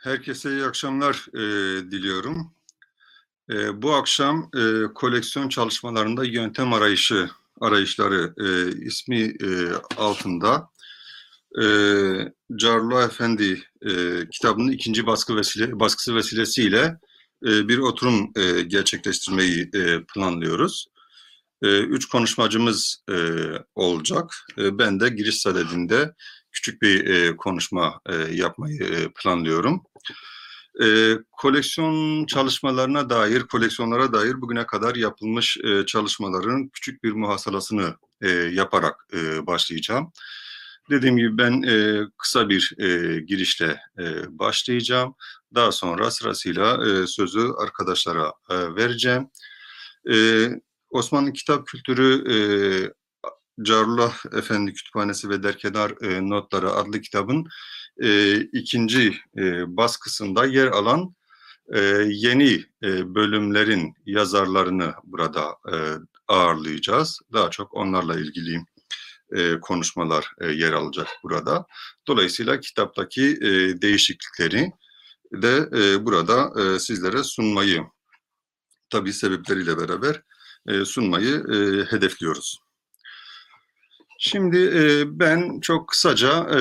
Herkese iyi akşamlar e, diliyorum. E, bu akşam e, koleksiyon çalışmalarında yöntem arayışı arayışları e, ismi e, altında e, Carlo Efendi e, kitabının ikinci baskı vesile, baskısı vesilesiyle e, bir oturum e, gerçekleştirmeyi e, planlıyoruz. E, üç konuşmacımız e, olacak. E, ben de giriş sadedinde küçük bir e, konuşma e, yapmayı e, planlıyorum. E, koleksiyon çalışmalarına dair, koleksiyonlara dair bugüne kadar yapılmış e, çalışmaların küçük bir muhasalasını e, yaparak e, başlayacağım. Dediğim gibi ben e, kısa bir e, girişle e, başlayacağım. Daha sonra sırasıyla e, sözü arkadaşlara e, vereceğim. E, Osmanlı kitap kültürü e, Carullah Efendi Kütüphanesi ve Derkenar e, Notları adlı kitabın e, ikinci e, baskısında yer alan e, yeni e, bölümlerin yazarlarını burada e, ağırlayacağız. Daha çok onlarla ilgili e, konuşmalar e, yer alacak burada. Dolayısıyla kitaptaki e, değişiklikleri de e, burada e, sizlere sunmayı, tabii sebepleriyle beraber e, sunmayı e, hedefliyoruz. Şimdi e, ben çok kısaca e,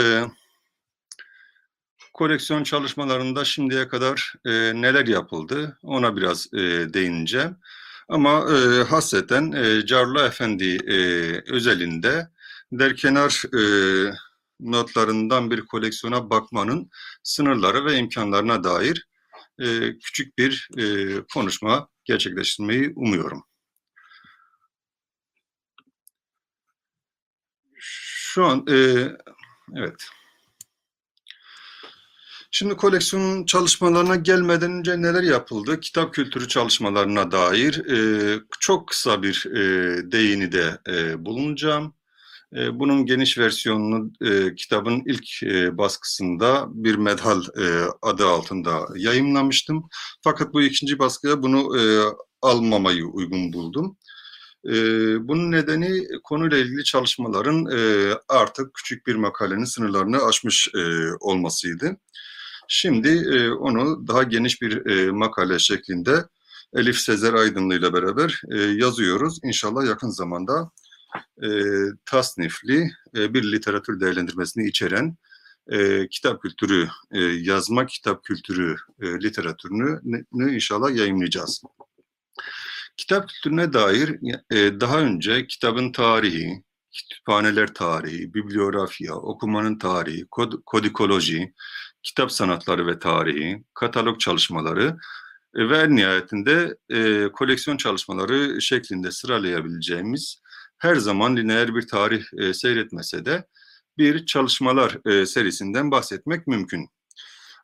koleksiyon çalışmalarında şimdiye kadar e, neler yapıldı ona biraz e, değineceğim. Ama e, hasreten e, Carlo Efendi e, özelinde derkenar e, notlarından bir koleksiyona bakmanın sınırları ve imkanlarına dair e, küçük bir e, konuşma gerçekleştirmeyi umuyorum. Şu an e, evet. Şimdi koleksiyon çalışmalarına gelmeden önce neler yapıldı? Kitap kültürü çalışmalarına dair e, çok kısa bir e, değini de e, bulunacağım. E, bunun geniş versiyonunu e, kitabın ilk e, baskısında bir medhal e, adı altında yayınlamıştım. Fakat bu ikinci baskıya bunu e, almamayı uygun buldum. E, bunun nedeni konuyla ilgili çalışmaların e, artık küçük bir makalenin sınırlarını aşmış e, olmasıydı. Şimdi e, onu daha geniş bir makale şeklinde Elif Sezer Aydınlı ile beraber yazıyoruz. İnşallah yakın zamanda tasnifli bir literatür değerlendirmesini içeren kitap kültürü, yazma kitap kültürü literatürünü inşallah yayınlayacağız. Kitap kültürüne dair e, daha önce kitabın tarihi, kütüphaneler tarihi, bibliografya, okumanın tarihi, kod, kodikoloji, kitap sanatları ve tarihi, katalog çalışmaları e, ve en nihayetinde e, koleksiyon çalışmaları şeklinde sıralayabileceğimiz her zaman lineer bir tarih e, seyretmese de bir çalışmalar e, serisinden bahsetmek mümkün.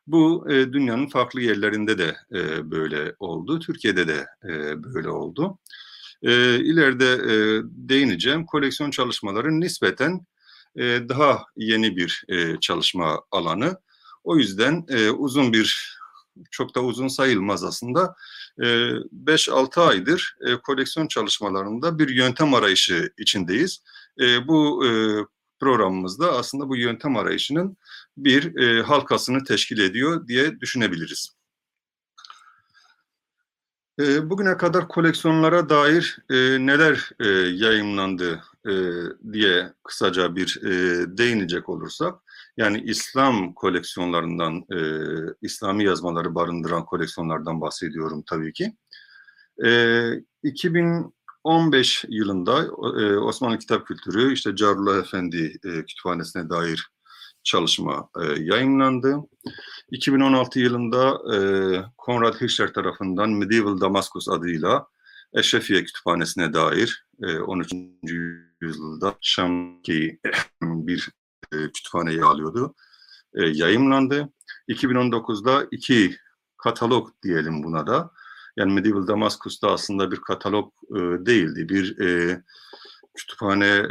Bu e, dünyanın farklı yerlerinde de e, böyle oldu, Türkiye'de de e, böyle oldu. E, ileride e, değineceğim koleksiyon çalışmaları nispeten e, daha yeni bir e, çalışma alanı. O yüzden e, uzun bir, çok da uzun sayılmaz aslında, 5-6 e, aydır e, koleksiyon çalışmalarında bir yöntem arayışı içindeyiz. E, bu e, programımızda aslında bu yöntem arayışının bir e, halkasını teşkil ediyor diye düşünebiliriz. E, bugüne kadar koleksiyonlara dair e, neler e, yayınlandı e, diye kısaca bir e, değinecek olursak, yani İslam koleksiyonlarından, e, İslami yazmaları barındıran koleksiyonlardan bahsediyorum tabii ki. E, 2015 yılında e, Osmanlı Kitap Kültürü, işte Carullah Efendi e, Kütüphanesi'ne dair çalışma e, yayınlandı. 2016 yılında e, Konrad Hirschler tarafından Medieval Damascus adıyla Eşrefiye Kütüphanesi'ne dair e, 13. yüzyılda Şam'ki bir e, kütüphaneye alıyordu. E, yayımlandı. 2019'da iki katalog diyelim buna da. Yani Medieval Damascus'ta aslında bir katalog e, değildi. Bir e, kütüphane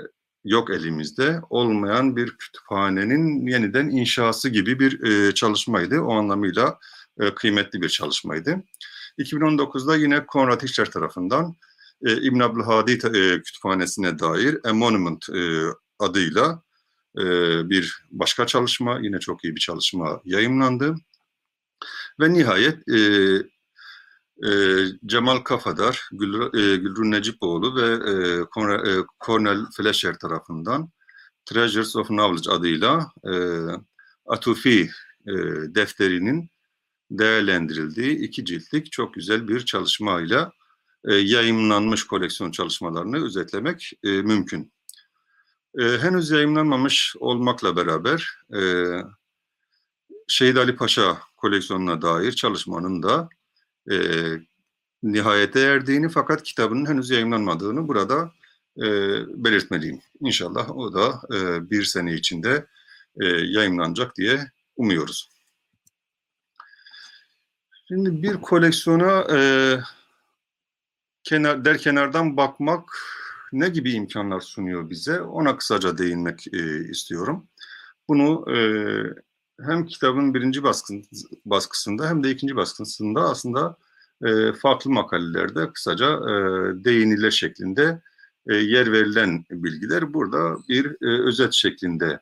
yok elimizde. Olmayan bir kütüphanenin yeniden inşası gibi bir e, çalışmaydı. O anlamıyla e, kıymetli bir çalışmaydı. 2019'da yine Konrad Hiçler tarafından e, İbn Abdülhadi e, kütüphanesine dair A Monument e, adıyla e, bir başka çalışma, yine çok iyi bir çalışma yayınlandı. Ve nihayet e, e, Cemal Kafadar, Gül, e, Gülrün Necipoğlu ve e, Cornel Flesher tarafından Treasures of Knowledge adıyla e, Atufi e, defterinin değerlendirildiği iki ciltlik çok güzel bir çalışmayla e, yayınlanmış koleksiyon çalışmalarını özetlemek e, mümkün. E, henüz yayınlanmamış olmakla beraber e, Şehit Ali Paşa koleksiyonuna dair çalışmanın da e, nihayete erdiğini fakat kitabının henüz yayınlanmadığını burada e, belirtmeliyim. İnşallah o da e, bir sene içinde e, yayınlanacak diye umuyoruz. Şimdi bir koleksiyona e, kenar, der kenardan bakmak ne gibi imkanlar sunuyor bize? Ona kısaca değinmek e, istiyorum. Bunu e, hem kitabın birinci baskın, baskısında hem de ikinci baskısında aslında e, farklı makalelerde kısaca e, değinilir şeklinde e, yer verilen bilgiler burada bir e, özet şeklinde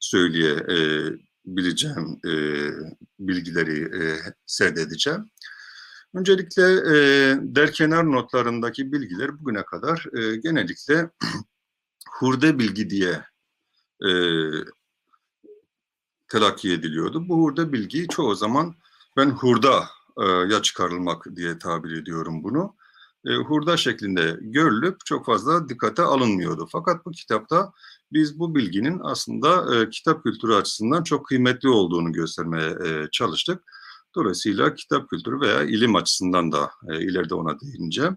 söyleyebileceğim e, bilgileri e, serdedeceğim. Öncelikle e, derkenar notlarındaki bilgiler bugüne kadar e, genellikle hurde bilgi diye e, telakki ediliyordu. Bu hurda bilgi çoğu zaman ben hurda e, ya çıkarılmak diye tabir ediyorum bunu. E, hurda şeklinde görülüp çok fazla dikkate alınmıyordu. Fakat bu kitapta biz bu bilginin aslında e, kitap kültürü açısından çok kıymetli olduğunu göstermeye e, çalıştık. Dolayısıyla kitap kültürü veya ilim açısından da e, ileride ona değineceğim.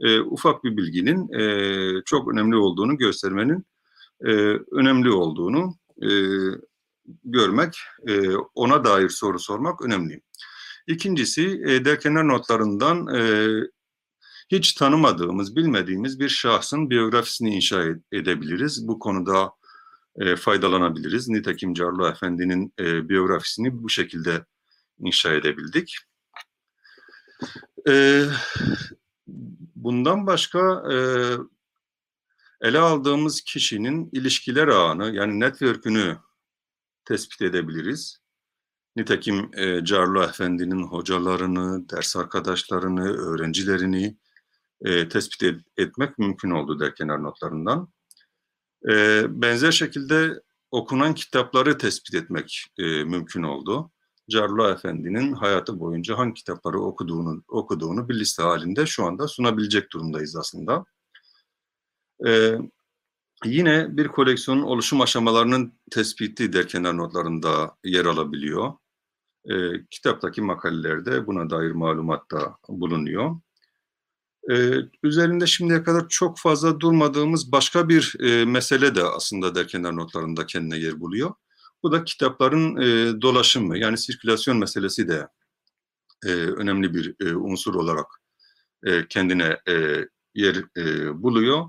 E, ufak bir bilginin e, çok önemli olduğunu göstermenin e, önemli olduğunu e, görmek, e, ona dair soru sormak önemli. İkincisi, e, derkenar notlarından e, hiç tanımadığımız, bilmediğimiz bir şahsın biyografisini inşa edebiliriz. Bu konuda e, faydalanabiliriz. Nitekim Carlo Efendi'nin e, biyografisini bu şekilde inşa edebildik. E, bundan başka e, ele aldığımız kişinin ilişkiler ağını yani network'ünü tespit edebiliriz. Nitekim e, Carlo Efendi'nin hocalarını, ders arkadaşlarını, öğrencilerini e, tespit et, etmek mümkün oldu derkenar notlarından. E, benzer şekilde okunan kitapları tespit etmek e, mümkün oldu. Carlo Efendi'nin hayatı boyunca hangi kitapları okuduğunu okuduğunu bir liste halinde şu anda sunabilecek durumdayız aslında. Ee, yine bir koleksiyonun oluşum aşamalarının tespiti derkenar notlarında yer alabiliyor. Ee, kitaptaki makalelerde buna dair malumat da bulunuyor. Ee, üzerinde şimdiye kadar çok fazla durmadığımız başka bir e, mesele de aslında derkenar notlarında kendine yer buluyor. Bu da kitapların e, dolaşımı yani sirkülasyon meselesi de e, önemli bir e, unsur olarak e, kendine e, yer e, buluyor.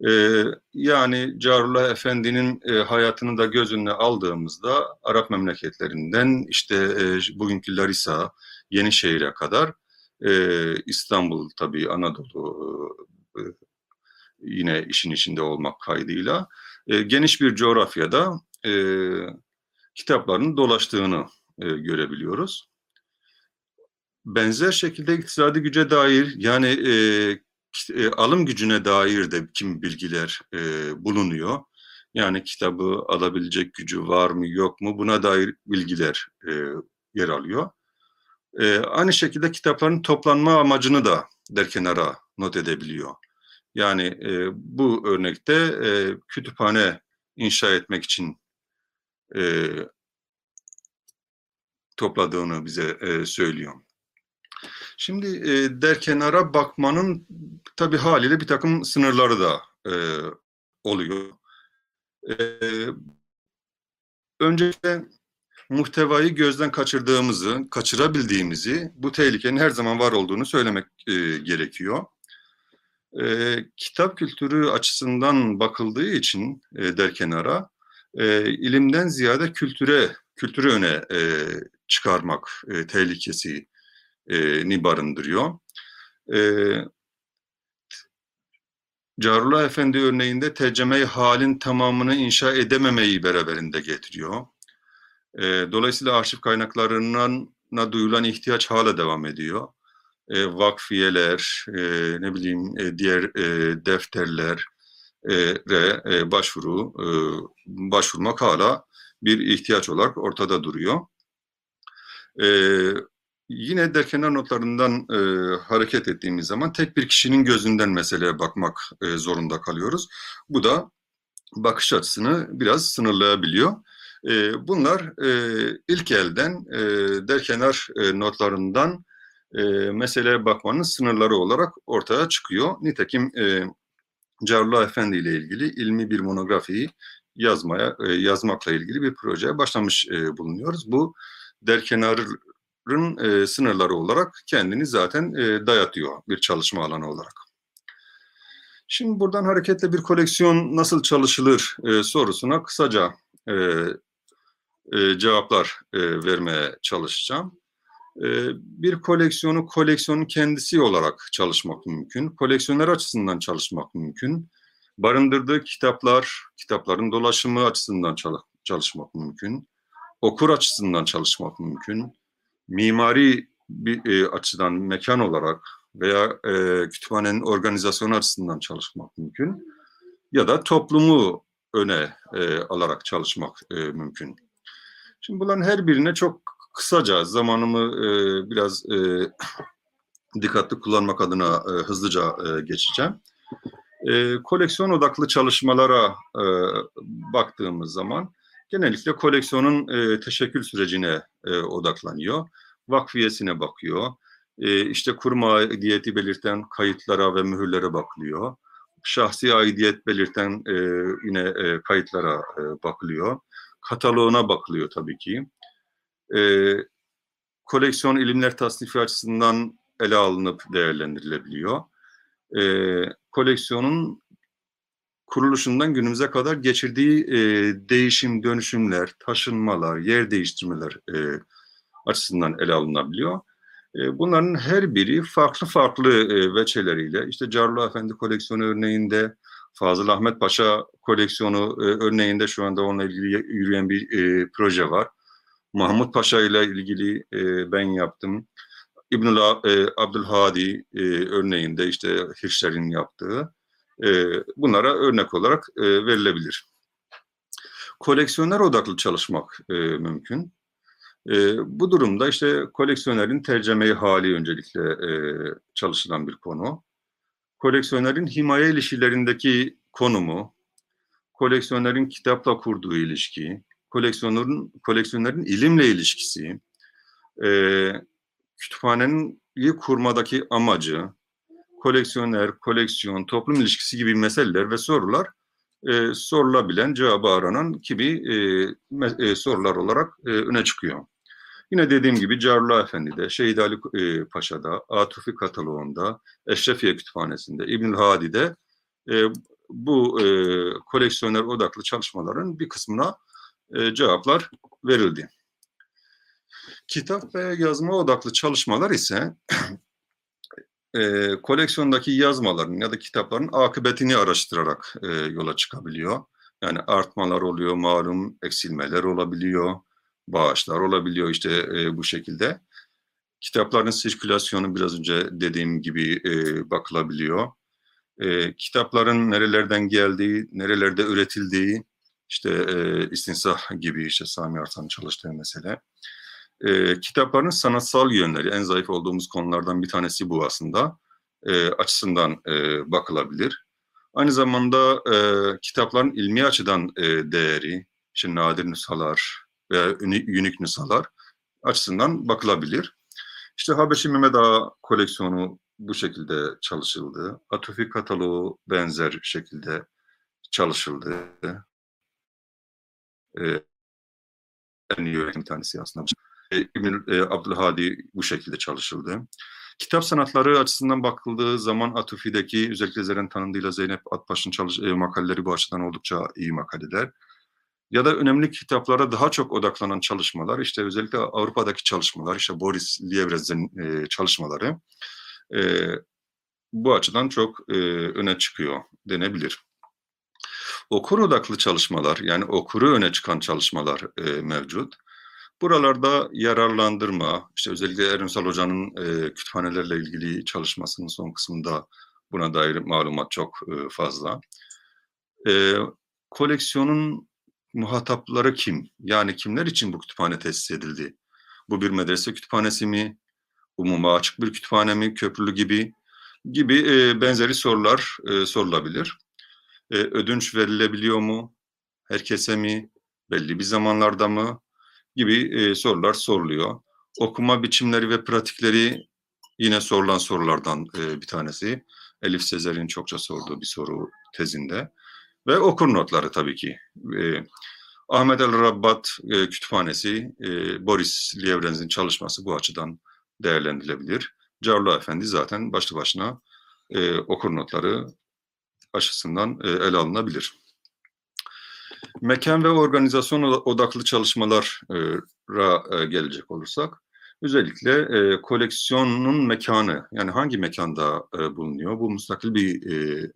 E, yani Carullah Efendi'nin e, hayatını da göz önüne aldığımızda Arap memleketlerinden işte e, bugünkü Larisa, Yenişehir'e kadar e, İstanbul tabii Anadolu yine işin içinde olmak kaydıyla geniş bir coğrafyada kitaplarının dolaştığını görebiliyoruz. Benzer şekilde iktisadi güce dair yani e, e, alım gücüne dair de kim bilgiler e, bulunuyor. Yani kitabı alabilecek gücü var mı yok mu buna dair bilgiler e, yer alıyor. E, aynı şekilde kitapların toplanma amacını da derkenara not edebiliyor. Yani e, bu örnekte e, kütüphane inşa etmek için e, topladığını bize e, söylüyor. Şimdi e, derkenara bakmanın tabii haliyle bir takım sınırları da e, oluyor. E, öncelikle muhtevayı gözden kaçırdığımızı, kaçırabildiğimizi, bu tehlikenin her zaman var olduğunu söylemek e, gerekiyor. E, kitap kültürü açısından bakıldığı için e, derkenara, e, ilimden ziyade kültüre, kültürü öne e, çıkarmak e, tehlikesi ni barındırıyor. E, Carullah Efendi örneğinde tercüme halin tamamını inşa edememeyi beraberinde getiriyor. E, dolayısıyla arşiv kitaplarına duyulan ihtiyaç hala devam ediyor. E, vakfiyeler, e, ne bileyim e, diğer e, defterler, re e, başvuru e, başvurmak hala bir ihtiyaç olarak ortada duruyor. Yine derkenar notlarından e, hareket ettiğimiz zaman tek bir kişinin gözünden meseleye bakmak e, zorunda kalıyoruz. Bu da bakış açısını biraz sınırlayabiliyor. E, bunlar e, ilk elden e, derkenar e, notlarından e, meseleye bakmanın sınırları olarak ortaya çıkıyor. Nitekim e, Carullah Efendi ile ilgili ilmi bir monografiyi yazmaya e, yazmakla ilgili bir projeye başlamış e, bulunuyoruz. Bu derkenarın e, sınırları olarak kendini zaten e, dayatıyor bir çalışma alanı olarak. Şimdi buradan hareketle bir koleksiyon nasıl çalışılır e, sorusuna kısaca e, e, cevaplar e, vermeye çalışacağım. Ee, bir koleksiyonu koleksiyonun kendisi olarak çalışmak mümkün. Koleksiyonlar açısından çalışmak mümkün. Barındırdığı kitaplar, kitapların dolaşımı açısından çalışmak mümkün. Okur açısından çalışmak mümkün. Mimari bir e, açıdan mekan olarak veya e, kütüphanenin organizasyonu açısından çalışmak mümkün. Ya da toplumu öne e, alarak çalışmak e, mümkün. Şimdi bunların her birine çok kısaca zamanımı e, biraz e, dikkatli kullanmak adına e, hızlıca e, geçeceğim. E, koleksiyon odaklı çalışmalara e, baktığımız zaman genellikle koleksiyonun e, teşekkül sürecine e, odaklanıyor. Vakfiyesine bakıyor. E, işte kurma aidiyeti belirten kayıtlara ve mühürlere bakılıyor. Şahsi aidiyet belirten e, yine e, kayıtlara e, bakılıyor. Kataloğuna bakılıyor tabii ki e, koleksiyon ilimler tasnifi açısından ele alınıp değerlendirilebiliyor. E, koleksiyonun kuruluşundan günümüze kadar geçirdiği e, değişim, dönüşümler, taşınmalar, yer değiştirmeler e, açısından ele alınabiliyor. E, bunların her biri farklı farklı e, veçeleriyle, işte Carlo Efendi koleksiyonu örneğinde, Fazıl Ahmet Paşa koleksiyonu e, örneğinde şu anda onunla ilgili yürüyen bir e, proje var. Mahmut Paşa ile ilgili e, ben yaptım. İbnül e, Abdülhadi e, örneğinde işte Hirşler'in yaptığı bunlara örnek olarak e, verilebilir. Koleksiyoner odaklı çalışmak e, mümkün. E, bu durumda işte koleksiyonerin tercemeyi hali öncelikle e, çalışılan bir konu. Koleksiyonerin himaye ilişkilerindeki konumu, koleksiyonerin kitapla kurduğu ilişki, koleksiyonların koleksiyonların ilimle ilişkisi, e, kütüphanenin kurmadaki amacı, koleksiyoner, koleksiyon, toplum ilişkisi gibi meseleler ve sorular e, sorulabilen, cevabı aranan gibi e, e, sorular olarak e, öne çıkıyor. Yine dediğim gibi Carullah Efendi'de, Şehit Ali e, Paşa'da, Atufi Kataloğu'nda, Eşrefiye Kütüphanesi'nde, İbnül Hadi'de e, bu e, koleksiyoner odaklı çalışmaların bir kısmına e, cevaplar verildi. Kitap ve yazma odaklı çalışmalar ise e, koleksiyondaki yazmaların ya da kitapların akıbetini araştırarak e, yola çıkabiliyor. Yani artmalar oluyor, malum eksilmeler olabiliyor, bağışlar olabiliyor işte e, bu şekilde. Kitapların sirkülasyonu biraz önce dediğim gibi e, bakılabiliyor. E, kitapların nerelerden geldiği, nerelerde üretildiği, işte e, istinsah gibi işte Sami Artan'ın çalıştığı mesele. E, kitapların sanatsal yönleri, en zayıf olduğumuz konulardan bir tanesi bu aslında. E, açısından e, bakılabilir. Aynı zamanda e, kitapların ilmi açıdan e, değeri, işte nadir nüshalar veya unik nüshalar açısından bakılabilir. İşte Habeşi Mehmet Ağa koleksiyonu bu şekilde çalışıldı. Atufi kataloğu benzer şekilde çalışıldı e, en iyi öğretim tanesi aslında. E, İbn e, Abdülhadi bu şekilde çalışıldı. Kitap sanatları açısından bakıldığı zaman Atufi'deki özellikle Zeren tanındığıyla Zeynep Atbaş'ın çalış e, makaleleri bu açıdan oldukça iyi makaleler. Ya da önemli kitaplara daha çok odaklanan çalışmalar, işte özellikle Avrupa'daki çalışmalar, işte Boris Lievrez'in e, çalışmaları e, bu açıdan çok e, öne çıkıyor denebilir. Okur odaklı çalışmalar yani okuru öne çıkan çalışmalar e, mevcut. Buralarda yararlandırma, işte özellikle Erünsal Hoca'nın e, kütüphanelerle ilgili çalışmasının son kısmında buna dair malumat çok e, fazla. E, koleksiyonun muhatapları kim? Yani kimler için bu kütüphane tesis edildi? Bu bir medrese kütüphanesi mi? Umuma açık bir kütüphane mi? Köprülü gibi gibi e, benzeri sorular e, sorulabilir. E, ödünç verilebiliyor mu? Herkese mi? Belli bir zamanlarda mı? Gibi e, sorular soruluyor. Okuma biçimleri ve pratikleri yine sorulan sorulardan e, bir tanesi. Elif Sezer'in çokça sorduğu bir soru tezinde. Ve okur notları tabii ki. E, Ahmet El Rabbat e, Kütüphanesi, e, Boris Lievrenz'in çalışması bu açıdan değerlendirilebilir. Carlo Efendi zaten başlı başına e, okur notları açısından e, ele alınabilir. Mekan ve organizasyon odaklı çalışmalara e, gelecek olursak, özellikle e, koleksiyonun mekanı, yani hangi mekanda e, bulunuyor? Bu müstakil bir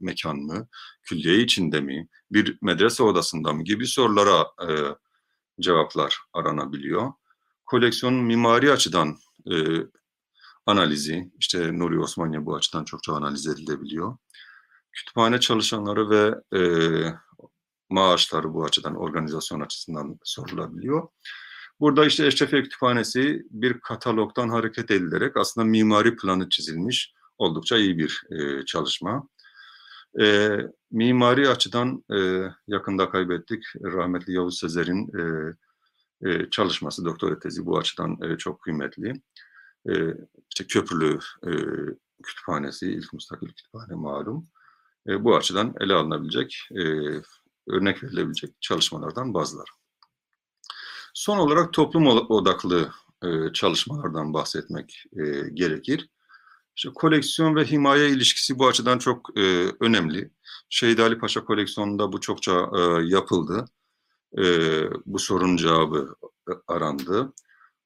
mekan mı? Külliye içinde mi? Bir medrese odasında mı? Gibi sorulara cevaplar aranabiliyor. Koleksiyonun mimari açıdan analizi, işte Nuri Osmaniye bu açıdan çokça analiz edilebiliyor. Kütüphane çalışanları ve e, maaşları bu açıdan, organizasyon açısından sorulabiliyor. Burada işte Eşrefiye Kütüphanesi bir katalogdan hareket edilerek aslında mimari planı çizilmiş oldukça iyi bir e, çalışma. E, mimari açıdan e, yakında kaybettik. Rahmetli Yavuz Sezer'in e, e, çalışması, doktora tezi bu açıdan e, çok kıymetli. E, işte Köprülü e, Kütüphanesi, ilk müstakil kütüphane malum. E, bu açıdan ele alınabilecek, e, örnek verilebilecek çalışmalardan bazıları. Son olarak toplum odaklı e, çalışmalardan bahsetmek e, gerekir. İşte koleksiyon ve himaye ilişkisi bu açıdan çok e, önemli. Şehit Ali Paşa koleksiyonunda bu çokça yapıldı. Bu sorunun cevabı arandı.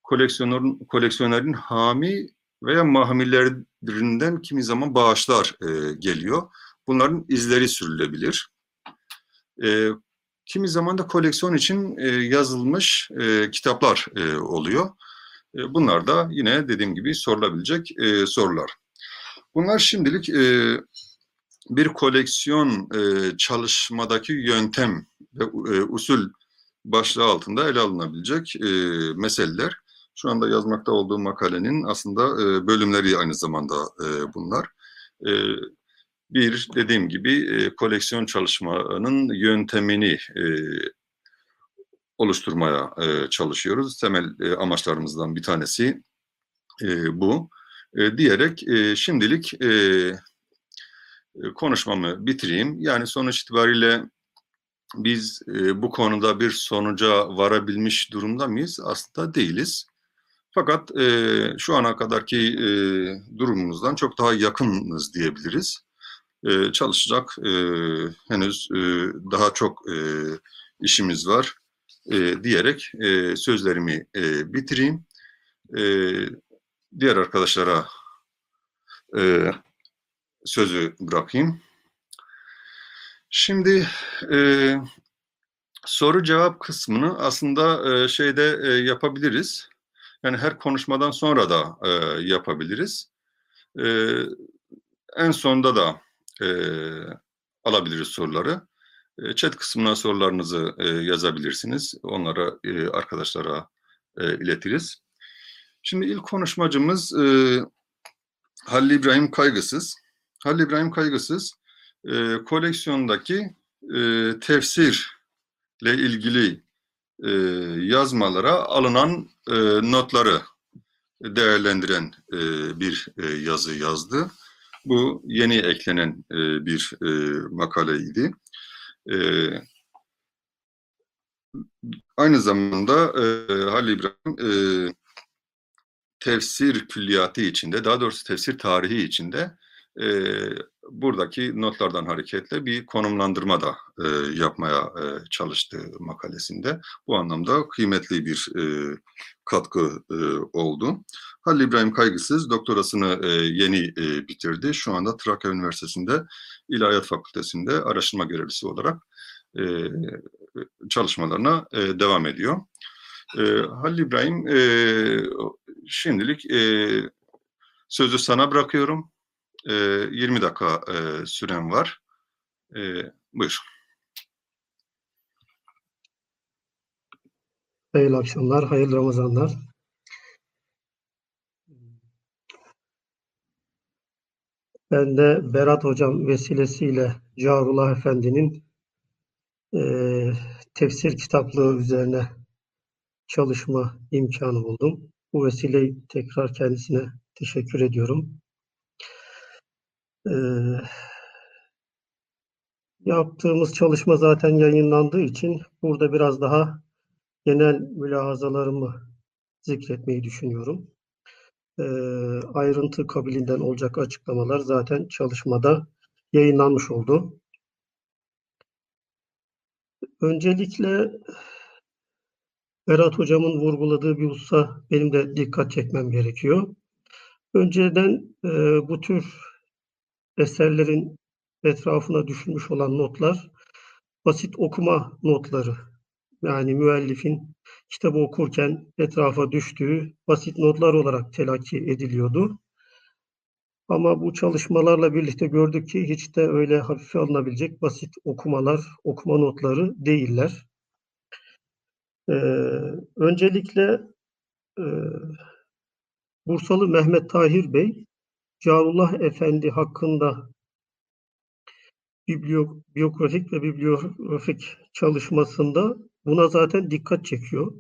Koleksiyonerin, koleksiyonerin hami veya mahmillerinden kimi zaman bağışlar geliyor. Bunların izleri sürülebilir. E, kimi zaman da koleksiyon için e, yazılmış e, kitaplar e, oluyor. E, bunlar da yine dediğim gibi sorulabilecek e, sorular. Bunlar şimdilik e, bir koleksiyon e, çalışmadaki yöntem ve e, usul başlığı altında ele alınabilecek e, meseleler. Şu anda yazmakta olduğum makalenin aslında e, bölümleri aynı zamanda e, bunlar. E, bir dediğim gibi e, koleksiyon çalışmanın yöntemini e, oluşturmaya e, çalışıyoruz. Temel e, amaçlarımızdan bir tanesi e, bu. E, diyerek e, şimdilik e, konuşmamı bitireyim. Yani sonuç itibariyle biz e, bu konuda bir sonuca varabilmiş durumda mıyız? Aslında değiliz. Fakat e, şu ana kadarki e, durumumuzdan çok daha yakınız diyebiliriz. E, çalışacak e, henüz e, daha çok e, işimiz var e, diyerek e, sözlerimi e, bitireyim. E, diğer arkadaşlara e, sözü bırakayım. Şimdi e, soru cevap kısmını aslında e, şeyde e, yapabiliriz. Yani her konuşmadan sonra da e, yapabiliriz. E, en sonda da e, alabiliriz soruları. E, chat kısmına sorularınızı e, yazabilirsiniz. Onlara e, arkadaşlara e, iletiriz. Şimdi ilk konuşmacımız e, Halil İbrahim Kaygısız. Halil İbrahim Kaygısız e, koleksiyondaki e, tefsirle ilgili e, yazmalara alınan e, notları değerlendiren e, bir e, yazı yazdı. Bu yeni eklenen e, bir e, makaleydi. E, aynı zamanda e, Halil İbrahim e, tefsir külliyatı içinde, daha doğrusu tefsir tarihi içinde e, buradaki notlardan hareketle bir konumlandırma da e, yapmaya e, çalıştı makalesinde. Bu anlamda kıymetli bir e, katkı e, oldu. Halil İbrahim Kaygısız doktorasını e, yeni e, bitirdi. Şu anda Trakya Üniversitesi'nde İlahiyat Fakültesi'nde araştırma görevlisi olarak e, çalışmalarına e, devam ediyor. E, Halil İbrahim, e, şimdilik e, sözü sana bırakıyorum. E, 20 dakika e, süren var. E, buyur. Hayırlı akşamlar, hayırlı Ramazanlar. Ben de Berat Hocam vesilesiyle Carullah Efendi'nin eee, tefsir kitaplığı üzerine çalışma imkanı buldum. Bu vesileyi tekrar kendisine teşekkür ediyorum. Yaptığımız çalışma zaten yayınlandığı için burada biraz daha genel mülahazalarımı zikretmeyi düşünüyorum. Eee, ayrıntı kabilinden olacak açıklamalar zaten çalışmada yayınlanmış oldu. Öncelikle Berat Hocam'ın vurguladığı bir hususa benim de dikkat çekmem gerekiyor. Önceden eee, bu tür eserlerin etrafına düşülmüş olan notlar basit okuma notları. Yani müellifin kitabı okurken etrafa düştüğü basit notlar olarak telakki ediliyordu. Ama bu çalışmalarla birlikte gördük ki hiç de öyle hafife alınabilecek basit okumalar, okuma notları değiller. Ee, öncelikle e, Bursalı Mehmet Tahir Bey, Carullah Efendi hakkında biyografik ve bibliografik çalışmasında buna zaten dikkat çekiyor.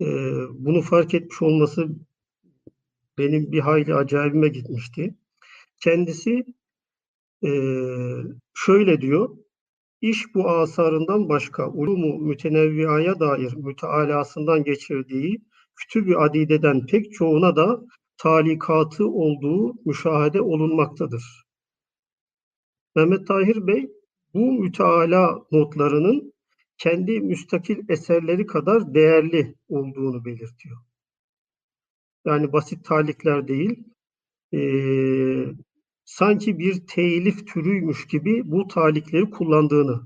Ee, bunu fark etmiş olması benim bir hayli acayibime gitmişti. Kendisi eee, şöyle diyor, iş bu asarından başka ulumu mütenevviaya dair mütealasından geçirdiği kütüb-i adideden pek çoğuna da talikatı olduğu müşahede olunmaktadır. Mehmet Tahir Bey bu müteala notlarının kendi müstakil eserleri kadar değerli olduğunu belirtiyor. Yani basit talikler değil, eee, sanki bir telif türüymüş gibi bu talikleri kullandığını,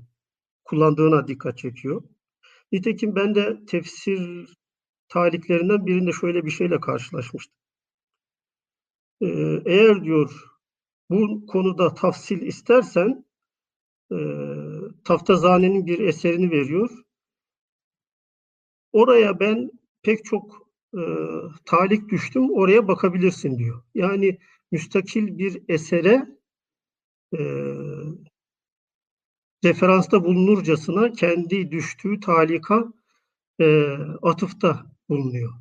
kullandığına dikkat çekiyor. Nitekim ben de tefsir taliklerinden birinde şöyle bir şeyle karşılaşmıştım. Eee, eğer diyor bu konuda tafsil istersen eee Taftazane'nin bir eserini veriyor. Oraya ben pek çok eee, talik düştüm, oraya bakabilirsin diyor. Yani müstakil bir esere eee, referansta bulunurcasına kendi düştüğü talika eee, atıfta bulunuyor.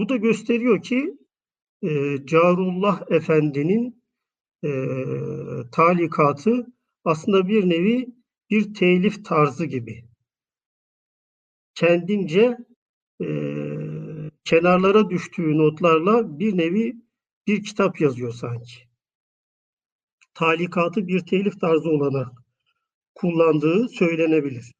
Bu da gösteriyor ki eee Carullah Efendi'nin eee, talikatı aslında bir nevi bir telif tarzı gibi. Kendince eee, kenarlara düştüğü notlarla bir nevi bir kitap yazıyor sanki. Talikatı bir telif tarzı olarak kullandığı söylenebilir.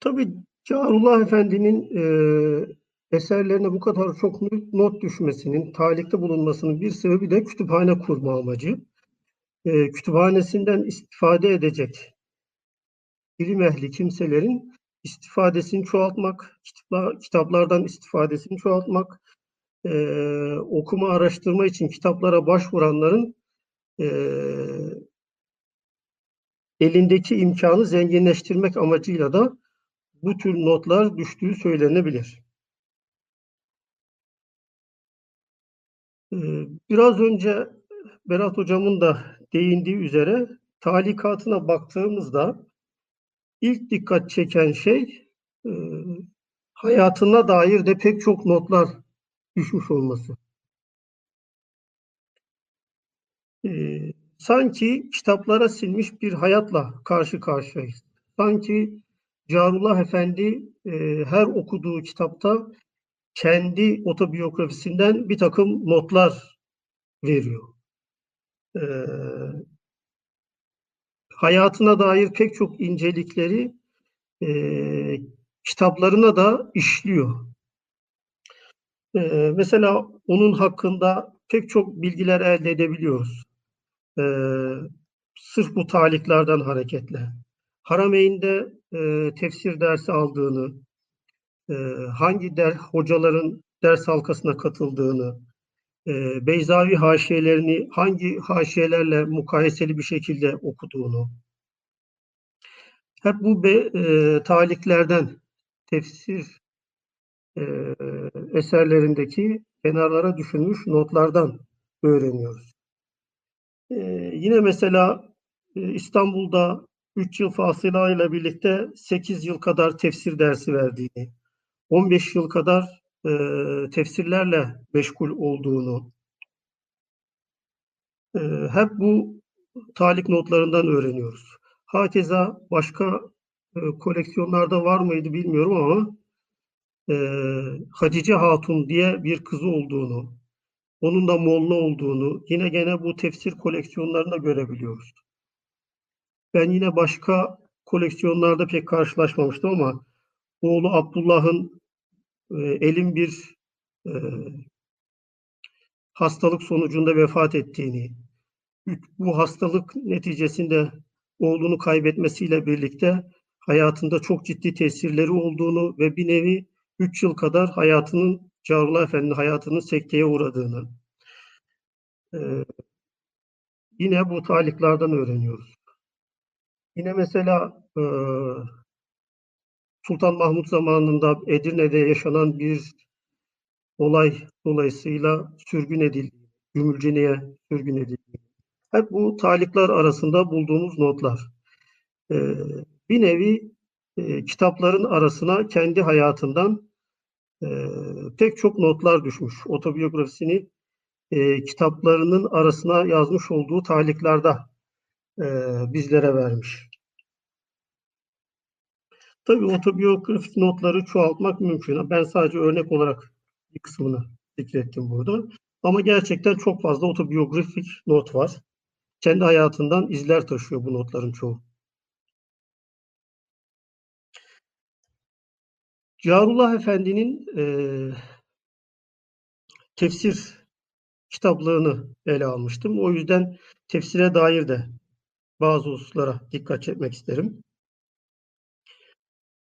Tabii Carullah Efendi'nin eee, eserlerine bu kadar çok not düşmesinin, talikte bulunmasının bir sebebi de kütüphane kurma amacı. Eee, kütüphanesinden istifade edecek ilim ehli kimselerin istifadesini çoğaltmak, kitaplar, kitaplardan istifadesini çoğaltmak, eee, okuma araştırma için kitaplara başvuranların eee, elindeki imkanı zenginleştirmek amacıyla da bu tür notlar düştüğü söylenebilir. Eee, Biraz önce Berat Hocam'ın da değindiği üzere talikatına baktığımızda ilk dikkat çeken şey eee, hayatına dair de pek çok notlar düşmüş olması. Eee, sanki kitaplara silmiş bir hayatla karşı karşıyayız. Sanki Carullah Efendi eee, her okuduğu kitapta kendi otobiyografisinden bir takım notlar veriyor. Eee, hayatına dair pek çok incelikleri eee, kitaplarına da işliyor. Eee, mesela onun hakkında pek çok bilgiler elde edebiliyoruz. eee, sırf bu taliklerden hareketle Harameyn'de eee, tefsir dersi aldığını, eee, hangi der, hocaların ders halkasına katıldığını, eee, Beyzavi haşiyelerini hangi haşiyelerle mukayeseli bir şekilde okuduğunu, hep bu be, eee, taliklerden, tefsir eee, eserlerindeki kenarlara düşülmüş notlardan öğreniyoruz. Eee, yine mesela e, İstanbul'da 3 yıl fasıla ile birlikte 8 yıl kadar tefsir dersi verdiğini, 15 yıl kadar e, tefsirlerle meşgul olduğunu, e, hep bu talik notlarından öğreniyoruz. Hakeza başka e, koleksiyonlarda var mıydı bilmiyorum ama e, Hatice Hatun diye bir kızı olduğunu, onun da Molla olduğunu yine gene bu tefsir koleksiyonlarında görebiliyoruz. Ben yine başka koleksiyonlarda pek karşılaşmamıştım ama oğlu Abdullah'ın e, elin bir e, hastalık sonucunda vefat ettiğini, bu hastalık neticesinde oğlunu kaybetmesiyle birlikte hayatında çok ciddi tesirleri olduğunu ve bir nevi 3 yıl kadar hayatının Carullah Efendi'nin hayatının sekteye uğradığını e, yine bu taliklerden öğreniyoruz. Yine mesela e, Sultan Mahmut zamanında Edirne'de yaşanan bir olay dolayısıyla sürgün edildi. Gümülcine'ye sürgün edildi. Hep bu talikler arasında bulduğumuz notlar. E, bir nevi e, kitapların arasına kendi hayatından e, pek çok notlar düşmüş. Otobiyografisini e, kitaplarının arasına yazmış olduğu taliklerde e, bizlere vermiş. Tabii otobiyografik notları çoğaltmak mümkün. Ben sadece örnek olarak bir kısmını zikrettim burada. Ama gerçekten çok fazla otobiyografik not var. Kendi hayatından izler taşıyor bu notların çoğu. Carullah Efendi'nin e, tefsir kitaplığını ele almıştım. O yüzden tefsire dair de bazı hususlara dikkat çekmek isterim.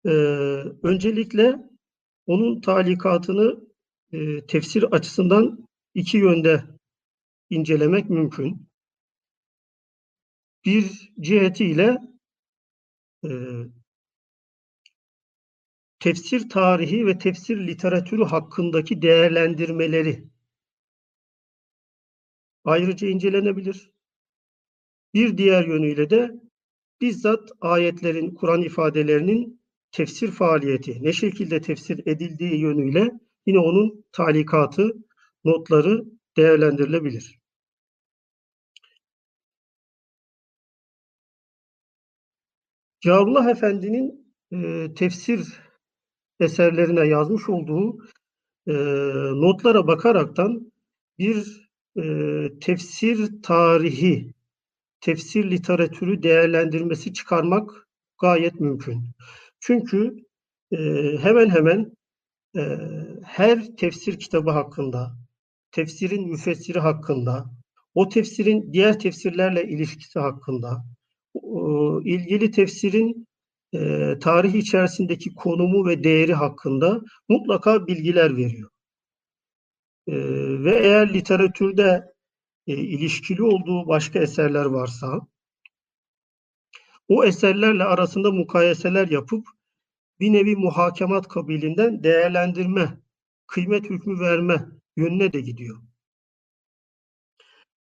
Ee, öncelikle onun talikatını e, tefsir açısından iki yönde incelemek mümkün. Bir cihetiyle e, tefsir tarihi ve tefsir literatürü hakkındaki değerlendirmeleri ayrıca incelenebilir. Bir diğer yönüyle de bizzat ayetlerin, Kur'an ifadelerinin tefsir faaliyeti ne şekilde tefsir edildiği yönüyle yine onun talikatı, notları değerlendirilebilir. Ciharullah Efendi'nin e, tefsir eserlerine yazmış olduğu e, notlara bakaraktan bir e, tefsir tarihi, tefsir literatürü değerlendirmesi çıkarmak gayet mümkün. Çünkü e, hemen hemen e, her tefsir kitabı hakkında, tefsirin müfessiri hakkında, o tefsirin diğer tefsirlerle ilişkisi hakkında, o, ilgili tefsirin e, tarih içerisindeki konumu ve değeri hakkında mutlaka bilgiler veriyor. E, ve eğer literatürde e, ilişkili olduğu başka eserler varsa, o eserlerle arasında mukayeseler yapıp bir nevi muhakemat kabilinden değerlendirme, kıymet hükmü verme yönüne de gidiyor.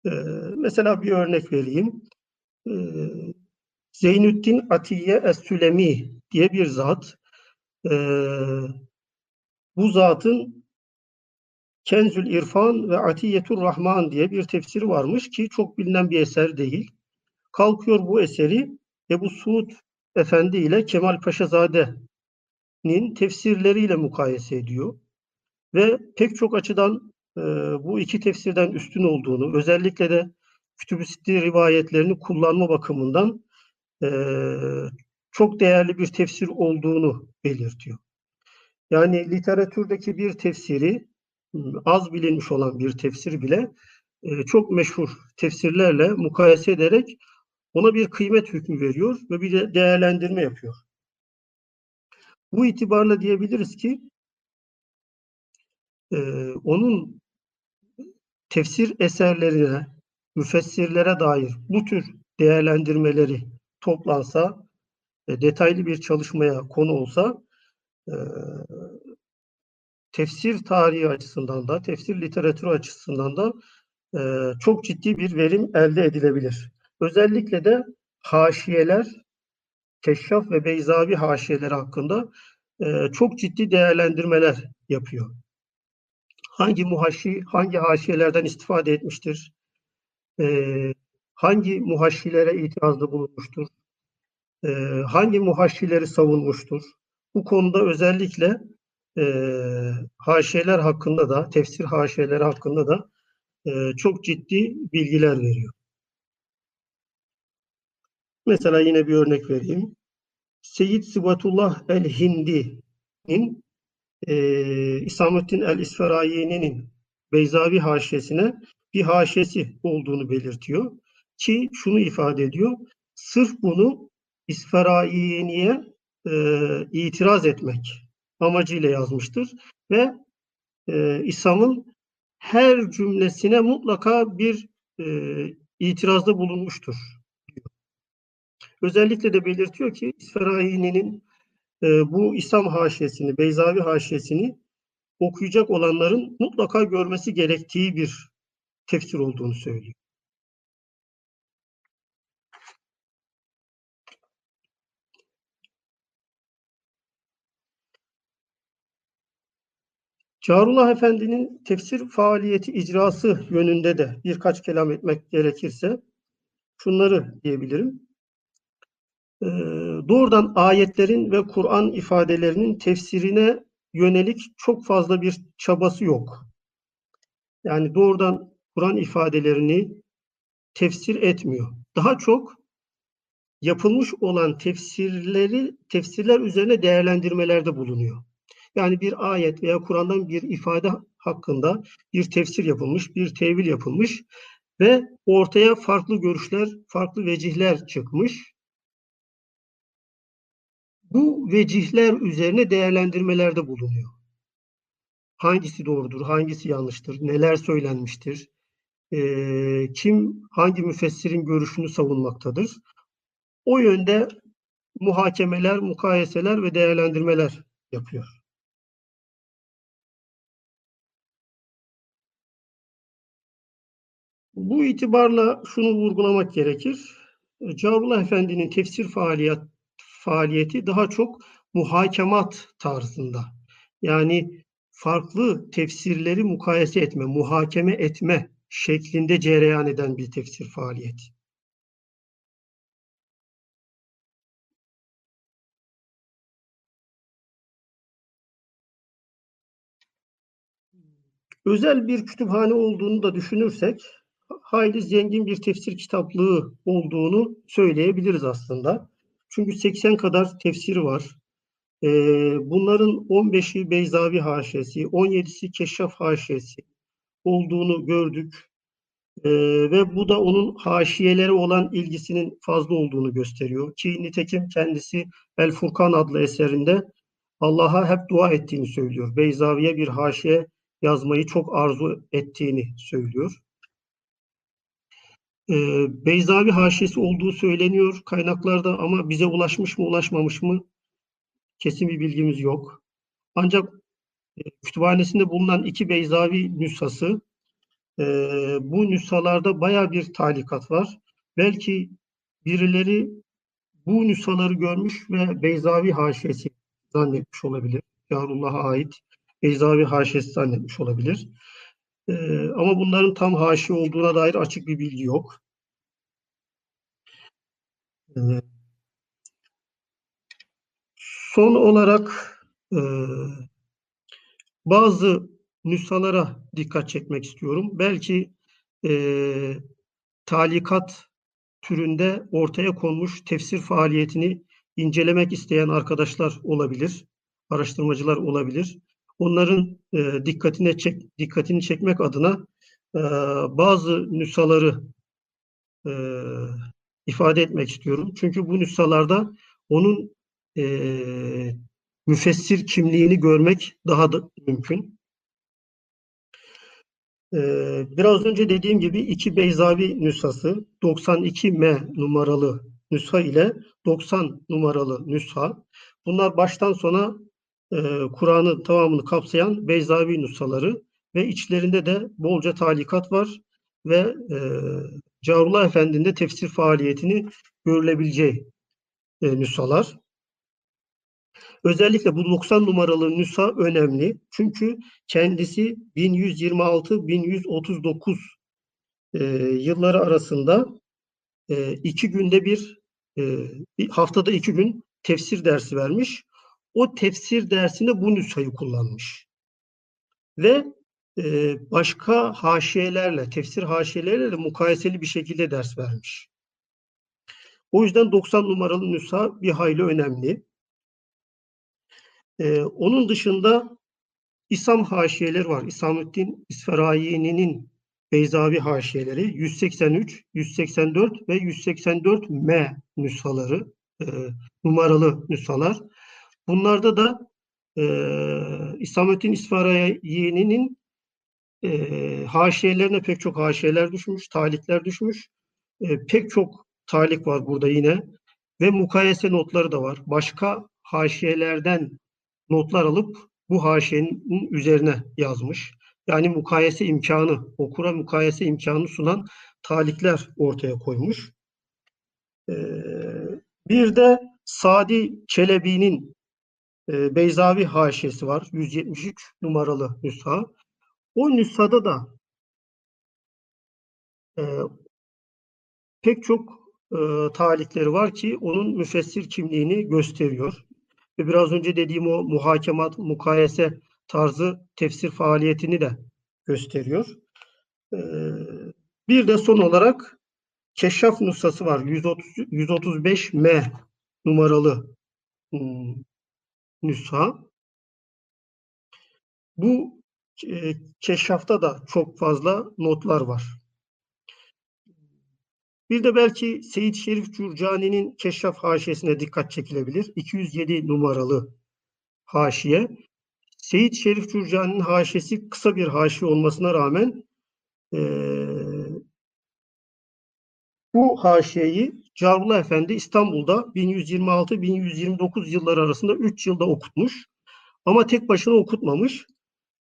Ee, mesela bir örnek vereyim. Ee, Zeynüddin Atiye Es-Sülemi diye bir zat. Ee, bu zatın Kenzül İrfan ve Atiyetur Rahman diye bir tefsiri varmış ki çok bilinen bir eser değil. Kalkıyor bu eseri Ebu Suud Efendi ile Kemal Paşazade'nin tefsirleriyle mukayese ediyor. Ve pek çok açıdan e, bu iki tefsirden üstün olduğunu, özellikle de kütüb rivayetlerini kullanma bakımından e, çok değerli bir tefsir olduğunu belirtiyor. Yani literatürdeki bir tefsiri, az bilinmiş olan bir tefsir bile e, çok meşhur tefsirlerle mukayese ederek ona bir kıymet hükmü veriyor ve bir de değerlendirme yapıyor. Bu itibarla diyebiliriz ki e, onun tefsir eserlerine, müfessirlere dair bu tür değerlendirmeleri toplansa, detaylı bir çalışmaya konu olsa, e, tefsir tarihi açısından da, tefsir literatürü açısından da e, çok ciddi bir verim elde edilebilir. Özellikle de haşiyeler, Keşşaf ve Beyzavi haşiyeleri hakkında e, çok ciddi değerlendirmeler yapıyor. Hangi muhaşi, hangi haşiyelerden istifade etmiştir? E, hangi muhaşilere itirazda bulunmuştur? E, hangi muhaşileri savunmuştur? Bu konuda özellikle e, haşiyeler hakkında da, tefsir haşiyeleri hakkında da e, çok ciddi bilgiler veriyor. Mesela yine bir örnek vereyim. Seyyid Sıbatullah el-Hindi'nin e, İsamettin el-İsferayi'nin Beyzavi haşiyesine bir haşiyesi olduğunu belirtiyor. Ki şunu ifade ediyor. Sırf bunu İsferayini'ye e, itiraz etmek amacıyla yazmıştır. Ve e, İslam'ın her cümlesine mutlaka bir e, itirazda bulunmuştur. Özellikle de belirtiyor ki İsferaini'nin e, bu İslam haşiyesini, Beyzavi haşiyesini okuyacak olanların mutlaka görmesi gerektiği bir tefsir olduğunu söylüyor. Carullah Efendi'nin tefsir faaliyeti icrası yönünde de birkaç kelam etmek gerekirse şunları diyebilirim. Ee, doğrudan ayetlerin ve Kur'an ifadelerinin tefsirine yönelik çok fazla bir çabası yok. Yani doğrudan Kur'an ifadelerini tefsir etmiyor. Daha çok yapılmış olan tefsirleri tefsirler üzerine değerlendirmelerde bulunuyor. Yani bir ayet veya Kur'an'dan bir ifade hakkında bir tefsir yapılmış, bir tevil yapılmış ve ortaya farklı görüşler, farklı vecihler çıkmış. Bu vecihler üzerine değerlendirmelerde bulunuyor. Hangisi doğrudur, hangisi yanlıştır, neler söylenmiştir, kim hangi müfessirin görüşünü savunmaktadır. O yönde muhakemeler, mukayeseler ve değerlendirmeler yapıyor. Bu itibarla şunu vurgulamak gerekir. Carullah Efendi'nin tefsir faaliyet, faaliyeti daha çok muhakemat tarzında. Yani farklı tefsirleri mukayese etme, muhakeme etme şeklinde cereyan eden bir tefsir faaliyeti. Özel bir kütüphane olduğunu da düşünürsek hayli zengin bir tefsir kitaplığı olduğunu söyleyebiliriz aslında. Çünkü 80 kadar tefsiri var. Ee, bunların 15'i Beyzavi haşiyesi, 17'si Keşşaf haşiyesi olduğunu gördük. Ee, ve bu da onun haşiyelere olan ilgisinin fazla olduğunu gösteriyor. Ki nitekim kendisi El Furkan adlı eserinde Allah'a hep dua ettiğini söylüyor. Beyzavi'ye bir haşiye yazmayı çok arzu ettiğini söylüyor. Ee, Beyzavi haşiyesi olduğu söyleniyor kaynaklarda ama bize ulaşmış mı ulaşmamış mı kesin bir bilgimiz yok. Ancak e, kütüphanesinde bulunan iki Beyzavi nüshası e, bu nüshalarda baya bir talikat var. Belki birileri bu nüshaları görmüş ve Beyzavi haşiyesi zannetmiş olabilir. Yarullah'a ait Beyzavi haşiyesi zannetmiş olabilir. Ee, ama bunların tam haşi olduğuna dair açık bir bilgi yok. Son olarak e, bazı nüshalara dikkat çekmek istiyorum. Belki e, talikat türünde ortaya konmuş tefsir faaliyetini incelemek isteyen arkadaşlar olabilir, araştırmacılar olabilir. Onların e, dikkatine çek, dikkatini çekmek adına e, bazı nüshaları e, ifade etmek istiyorum. Çünkü bu nüshalarda onun e, müfessir kimliğini görmek daha da mümkün. E, biraz önce dediğim gibi iki Beyzavi nüshası 92M numaralı nüsha ile 90 numaralı nüsha. Bunlar baştan sona e, Kur'an'ın tamamını kapsayan Beyzavi nüshaları ve içlerinde de bolca talikat var ve e, Cavrullah Efendi'nin de tefsir faaliyetini görülebileceği e, nüshalar. Özellikle bu 90 numaralı nüsha önemli. Çünkü kendisi 1126-1139 e, yılları arasında e, iki günde bir, e, haftada iki gün tefsir dersi vermiş. O tefsir dersinde bu nüshayı kullanmış. Ve e, başka haşiyelerle, tefsir haşiyeleriyle de mukayeseli bir şekilde ders vermiş. O yüzden 90 numaralı nüsha bir hayli önemli. E, onun dışında İslam haşiyeleri var. İsamettin İsferayi'nin Beyzavi haşiyeleri 183, 184 ve 184M nüshaları, e, numaralı nüshalar. Bunlarda da e, İsamettin İsferayi'nin e, haşiyelerine pek çok haşiyeler düşmüş, talikler düşmüş. E, pek çok talik var burada yine ve mukayese notları da var. Başka haşiyelerden notlar alıp bu haşiyenin üzerine yazmış. Yani mukayese imkanı, okura mukayese imkanı sunan talikler ortaya koymuş. E, bir de Sadi Çelebi'nin e, Beyzavi haşiyesi var. 173 numaralı nüsha. O nüshada da e, pek çok e, talikleri var ki onun müfessir kimliğini gösteriyor. Ve biraz önce dediğim o muhakemat, mukayese tarzı tefsir faaliyetini de gösteriyor. E, bir de son olarak Keşşaf nüshası var. 130, 135M numaralı hmm, nüsha. Bu e, Keşşaf'ta da çok fazla notlar var. Bir de belki Seyit Şerif Cürcani'nin Keşşaf haşiyesine dikkat çekilebilir. 207 numaralı haşiye. Seyit Şerif Cürcani'nin haşiyesi kısa bir haşiye olmasına rağmen e, bu haşiyeyi Carvullah Efendi İstanbul'da 1126-1129 yılları arasında 3 yılda okutmuş. Ama tek başına okutmamış.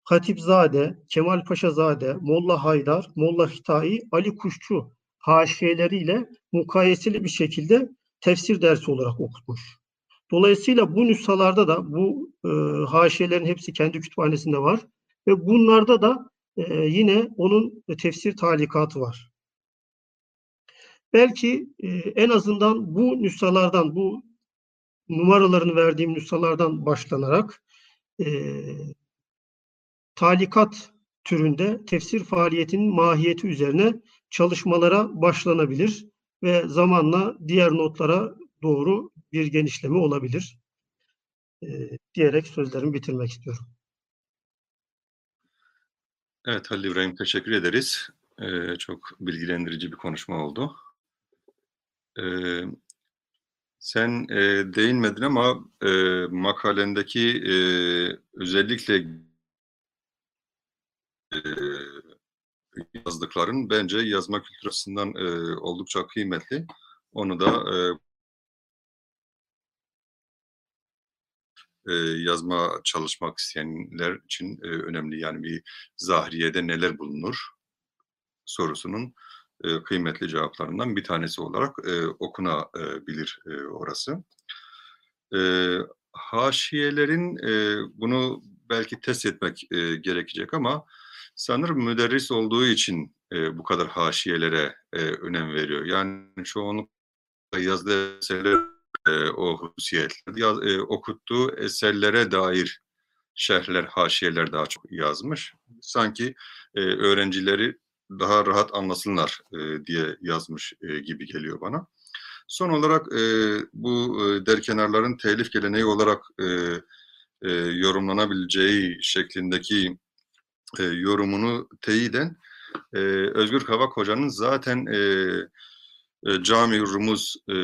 Hatipzade, Kemal Paşazade, Molla Haydar, Molla Hitai, Ali Kuşçu haşiyeleriyle mukayeseli bir şekilde tefsir dersi olarak okutmuş. Dolayısıyla bu nüshalarda da bu e, haşiyelerin hepsi kendi kütüphanesinde var ve bunlarda da e, yine onun tefsir talikatı var. Belki e, en azından bu nüshalardan, bu numaralarını verdiğim nüshalardan başlanarak e, talikat türünde tefsir faaliyetinin mahiyeti üzerine çalışmalara başlanabilir ve zamanla diğer notlara doğru bir genişleme olabilir e, diyerek sözlerimi bitirmek istiyorum. Evet Halil İbrahim teşekkür ederiz. Ee, çok bilgilendirici bir konuşma oldu. Ee, sen e, değinmedin ama e, makalendeki e, özellikle e, yazdıkların bence yazma kültürü e, oldukça kıymetli. Onu da e, e, yazma çalışmak isteyenler için e, önemli. Yani bir zahriyede neler bulunur sorusunun e, kıymetli cevaplarından bir tanesi olarak e, okunabilir e, orası. E, haşiyelerin e, bunu belki test etmek gerekecek ama sanırım müderris olduğu için bu kadar haşiyelere önem veriyor. Yani çoğunlukla yazdığı eserler o hususiyetler, okuttuğu eserlere dair şerhler, haşiyeler daha çok yazmış. Sanki e, öğrencileri daha rahat anlasınlar e, diye yazmış e, gibi geliyor bana. Son olarak e, bu e, derkenarların telif geleneği olarak e, e, yorumlanabileceği şeklindeki e, yorumunu teyiden e, Özgür Kavak Hoca'nın zaten e, e, Cami Rumuz e,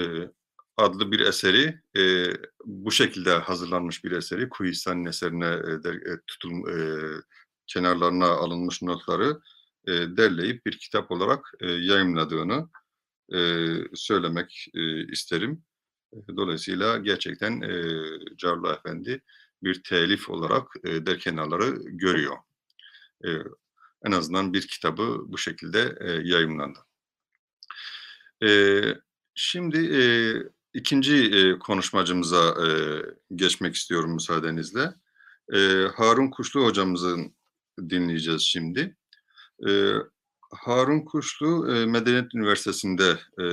adlı bir eseri e, bu şekilde hazırlanmış bir eseri Kuyistan'ın eserine e, e, tutulm, e, kenarlarına alınmış notları e, derleyip bir kitap olarak e, yayımladığını e, söylemek e, isterim. Dolayısıyla gerçekten e, Carlı Efendi bir telif olarak e, der kenarları görüyor. E, en azından bir kitabı bu şekilde e, yayımlandı. E, şimdi e, ikinci e, konuşmacımıza e, geçmek istiyorum müsaadenizle. E, Harun Kuşlu hocamızın dinleyeceğiz şimdi. E, Harun Kuşlu e, Medeniyet Üniversitesi'nde e,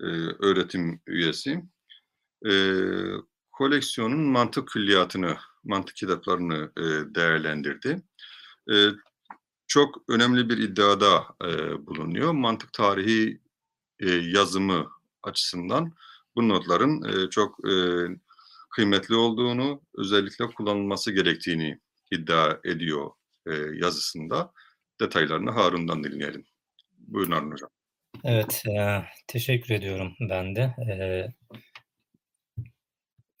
e, öğretim üyesi. E, koleksiyonun mantık külliyatını, mantık kitaplarını e, değerlendirdi. E, çok önemli bir iddiada e, bulunuyor. Mantık tarihi e, yazımı açısından bu notların e, çok e, kıymetli olduğunu, özellikle kullanılması gerektiğini iddia ediyor e, yazısında. Detaylarını Harun'dan dinleyelim. Buyurun Harun Hocam. Evet, e, teşekkür ediyorum ben de. E,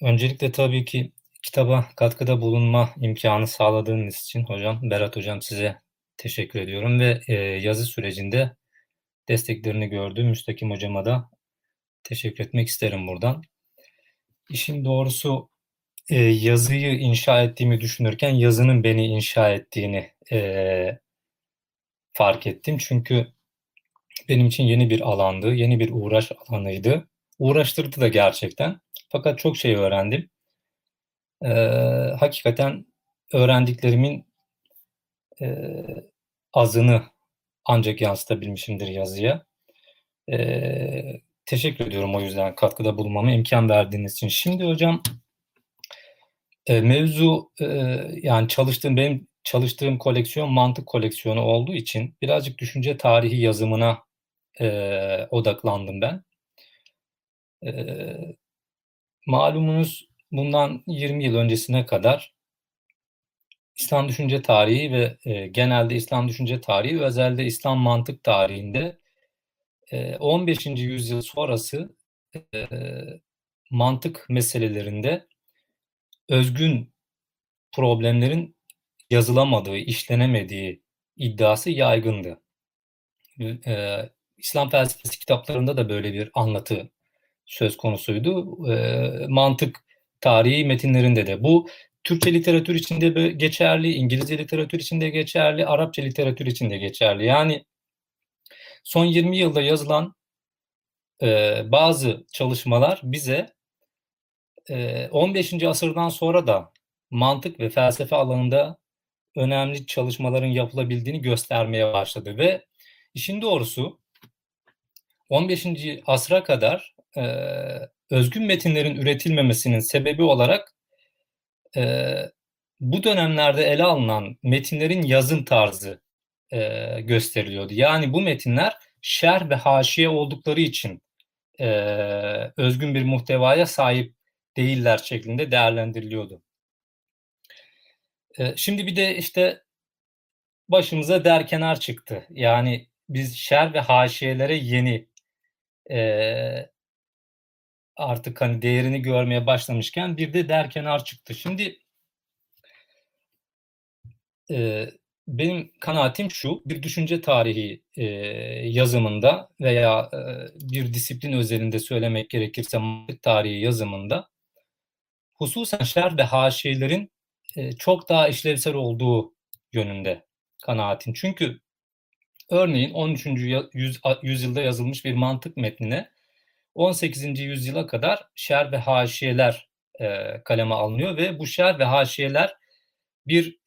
öncelikle tabii ki kitaba katkıda bulunma imkanı sağladığınız için hocam, Berat hocam size teşekkür ediyorum ve e, yazı sürecinde desteklerini gördüğüm Müstakim hocama da teşekkür etmek isterim buradan. İşin doğrusu e, yazıyı inşa ettiğimi düşünürken yazının beni inşa ettiğini e, fark ettim. Çünkü benim için yeni bir alandı, yeni bir uğraş alanıydı. Uğraştırdı da gerçekten. Fakat çok şey öğrendim. Ee, hakikaten öğrendiklerimin e, azını ancak yansıtabilmişimdir yazıya. Ee, teşekkür ediyorum o yüzden katkıda bulunmama imkan verdiğiniz için. Şimdi hocam e, mevzu e, yani çalıştığım benim çalıştığım koleksiyon mantık koleksiyonu olduğu için birazcık düşünce tarihi yazımına e, odaklandım ben. E, malumunuz bundan 20 yıl öncesine kadar İslam düşünce tarihi ve e, genelde İslam düşünce tarihi ve özellikle İslam mantık tarihinde e, 15. yüzyıl sonrası e, mantık meselelerinde özgün problemlerin yazılamadığı, işlenemediği iddiası yaygındı. Ee, İslam felsefesi kitaplarında da böyle bir anlatı söz konusuydu. Ee, mantık tarihi metinlerinde de. Bu Türkçe literatür içinde geçerli, İngilizce literatür içinde geçerli, Arapça literatür içinde geçerli. Yani son 20 yılda yazılan e, bazı çalışmalar bize e, 15. asırdan sonra da mantık ve felsefe alanında önemli çalışmaların yapılabildiğini göstermeye başladı ve işin doğrusu 15. asra kadar e, özgün metinlerin üretilmemesinin sebebi olarak e, bu dönemlerde ele alınan metinlerin yazım tarzı e, gösteriliyordu. Yani bu metinler şer ve haşiye oldukları için e, özgün bir muhtevaya sahip değiller şeklinde değerlendiriliyordu. Şimdi bir de işte başımıza derkenar çıktı. Yani biz şer ve haşiyelere yeni e, artık hani değerini görmeye başlamışken bir de derkenar çıktı. Şimdi e, benim kanaatim şu, bir düşünce tarihi e, yazımında veya e, bir disiplin özelinde söylemek gerekirse mantık tarihi yazımında hususen şer ve haşiyelerin çok daha işlevsel olduğu yönünde kanaatim. Çünkü örneğin 13. Yüz, yüzyılda yazılmış bir mantık metnine 18. yüzyıla kadar şer ve haşiyeler e, kaleme alınıyor ve bu şer ve haşiyeler bir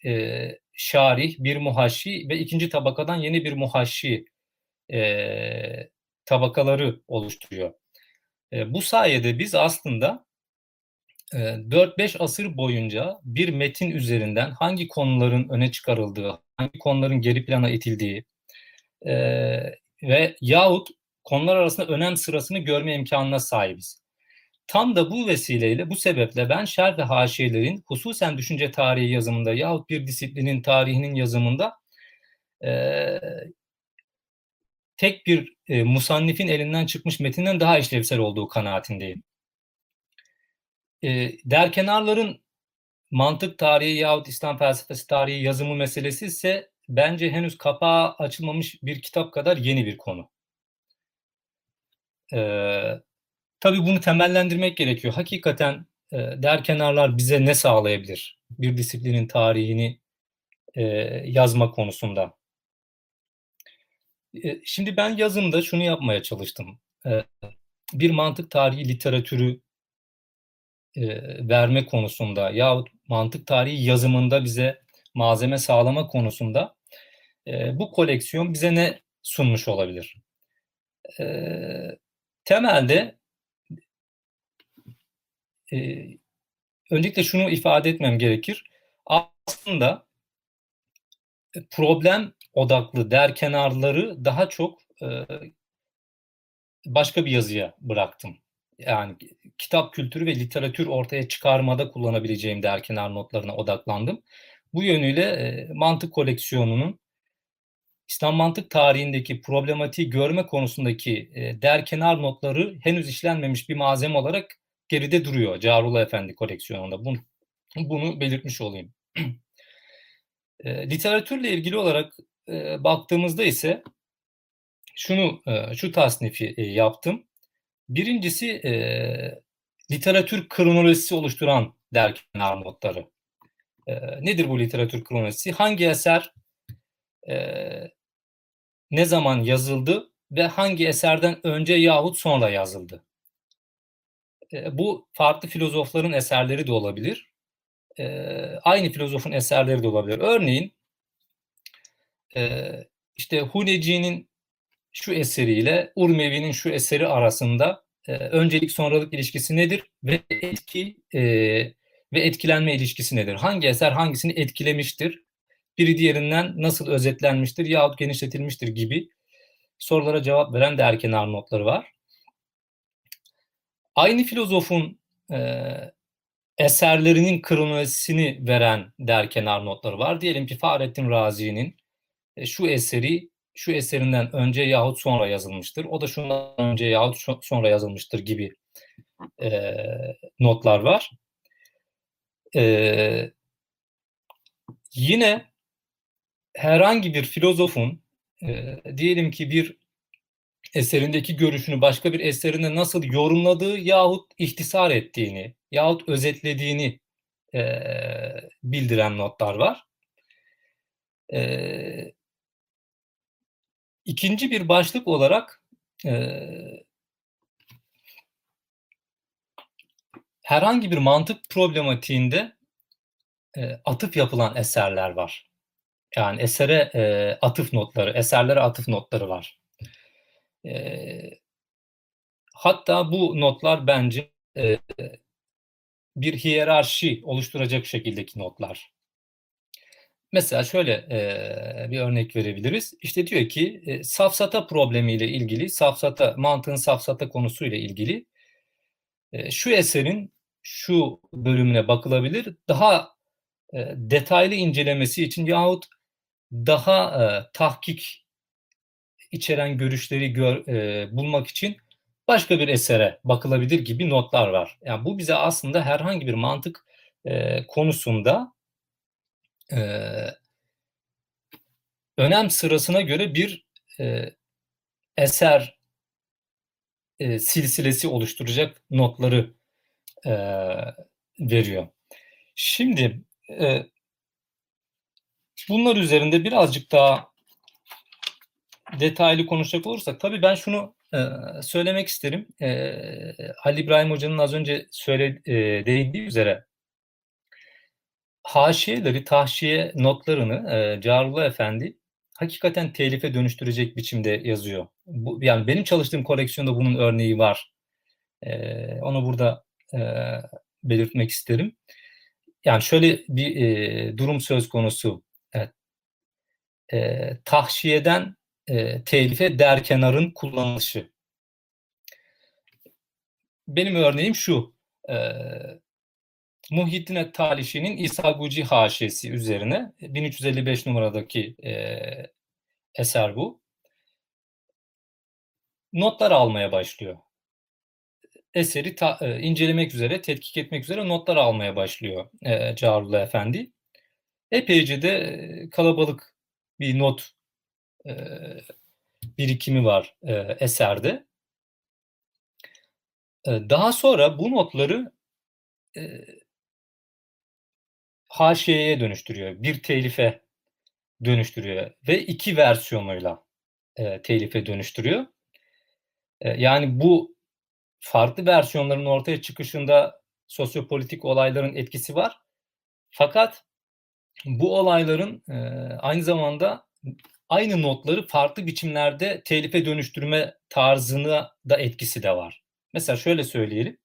şarih, bir muhaşi ve ikinci tabakadan yeni bir muhaşi tabakaları oluşturuyor. Bu sayede biz aslında 4-5 asır boyunca bir metin üzerinden hangi konuların öne çıkarıldığı, hangi konuların geri plana itildiği e, ve yahut konular arasında önem sırasını görme imkanına sahibiz. Tam da bu vesileyle, bu sebeple ben şer ve haşiyelerin hususen düşünce tarihi yazımında yahut bir disiplinin tarihinin yazımında e, tek bir e, musannifin elinden çıkmış metinden daha işlevsel olduğu kanaatindeyim. E, derkenarların mantık tarihi yahut İslam felsefesi tarihi yazımı meselesi ise bence henüz kapağı açılmamış bir kitap kadar yeni bir konu. Ee, tabii bunu temellendirmek gerekiyor. Hakikaten e, derkenarlar bize ne sağlayabilir? Bir disiplinin tarihini e, yazma konusunda. E, şimdi ben yazımda şunu yapmaya çalıştım. E, bir mantık tarihi literatürü e, verme konusunda yahut mantık tarihi yazımında bize malzeme sağlama konusunda e, bu koleksiyon bize ne sunmuş olabilir? E, temelde öncelikle şunu ifade etmem gerekir. Aslında problem odaklı der kenarları daha çok başka bir yazıya bıraktım. Yani kitap kültürü ve literatür ortaya çıkarmada kullanabileceğim der kenar notlarına odaklandım. Bu yönüyle e, mantık koleksiyonunun İslam mantık tarihindeki problematiği görme konusundaki e, der kenar notları henüz işlenmemiş bir malzeme olarak geride duruyor Carullah Efendi koleksiyonunda. Bunu, bunu belirtmiş olayım. e, literatürle ilgili olarak e, baktığımızda ise şunu e, şu tasnifi e, yaptım. Birincisi e, literatür kronolojisi oluşturan der kenar notları. E, nedir bu literatür kronolojisi? Hangi eser e, ne zaman yazıldı ve hangi eserden önce yahut sonra yazıldı? E, bu farklı filozofların eserleri de olabilir. E, aynı filozofun eserleri de olabilir. Örneğin e, işte Huneci'nin şu eseriyle Urmevi'nin şu eseri arasında e, öncelik sonralık ilişkisi nedir ve etki e, ve etkilenme ilişkisi nedir? Hangi eser hangisini etkilemiştir? Biri diğerinden nasıl özetlenmiştir yahut genişletilmiştir gibi sorulara cevap veren de erkenar notları var. Aynı filozofun e, eserlerinin kronolojisini veren derkenar notları var. Diyelim ki Fahrettin Razi'nin e, şu eseri şu eserinden önce yahut sonra yazılmıştır. O da şundan önce yahut sonra yazılmıştır gibi e, notlar var. E, yine herhangi bir filozofun e, diyelim ki bir eserindeki görüşünü başka bir eserinde nasıl yorumladığı yahut ihtisar ettiğini yahut özetlediğini e, bildiren notlar var. E, ikinci bir başlık olarak e, herhangi bir mantık problematiğinde e, atıf yapılan eserler var. Yani esere e, atıf notları, eserlere atıf notları var. E, hatta bu notlar bence e, bir hiyerarşi oluşturacak şekildeki notlar. Mesela şöyle e, bir örnek verebiliriz. İşte diyor ki e, safsata problemiyle ilgili, safsata mantığın safsata konusuyla ilgili e, şu eserin şu bölümüne bakılabilir. Daha e, detaylı incelemesi için yahut daha e, tahkik içeren görüşleri gör, e, bulmak için başka bir esere bakılabilir gibi notlar var. Yani bu bize aslında herhangi bir mantık e, konusunda e, önem sırasına göre bir e, eser e, silsilesi oluşturacak notları e, veriyor. Şimdi e, bunlar üzerinde birazcık daha detaylı konuşacak olursak tabii ben şunu e, söylemek isterim. E, Ali İbrahim Hoca'nın az önce söyle e, değindiği üzere haşiyeleri, tahşiye notlarını e, Carullah Efendi hakikaten telife dönüştürecek biçimde yazıyor. Bu, yani benim çalıştığım koleksiyonda bunun örneği var. E, onu burada e, belirtmek isterim. Yani şöyle bir e, durum söz konusu. Evet. E, tahşiyeden e, telife derkenarın kullanılışı. Benim örneğim şu. E, Muhyiddin Talişi'nin İsa Guci haşiyesi üzerine 1355 numaradaki e, eser bu. Notlar almaya başlıyor. Eseri ta, e, incelemek üzere, tetkik etmek üzere notlar almaya başlıyor e, Carullah Efendi. Epeyce de e, kalabalık bir not e, birikimi var e, eserde. E, daha sonra bu notları e, haşiyeye dönüştürüyor. Bir telife dönüştürüyor ve iki versiyonuyla e, telife dönüştürüyor. E, yani bu farklı versiyonların ortaya çıkışında sosyopolitik olayların etkisi var. Fakat bu olayların e, aynı zamanda aynı notları farklı biçimlerde telife dönüştürme tarzına da etkisi de var. Mesela şöyle söyleyelim.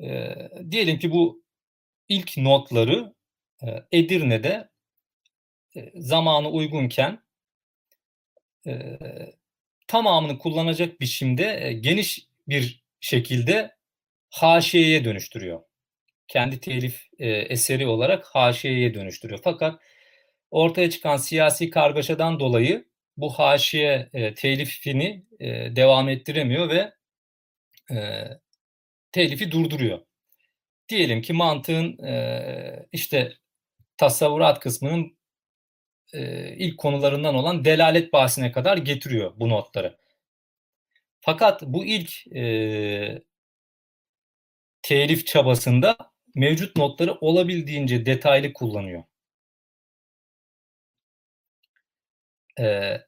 E, diyelim ki bu ilk notları e, Edirne'de e, zamanı uygunken e, tamamını kullanacak biçimde geniş bir şekilde haşiyeye dönüştürüyor. Kendi telif eseri olarak haşiyeye dönüştürüyor. Fakat ortaya çıkan siyasi kargaşadan dolayı bu haşiye telifini devam ettiremiyor ve telifi durduruyor. Diyelim ki mantığın e, işte tasavvurat kısmının e, ilk konularından olan delalet bahsine kadar getiriyor bu notları. Fakat bu ilk e, telif çabasında mevcut notları olabildiğince detaylı kullanıyor. E,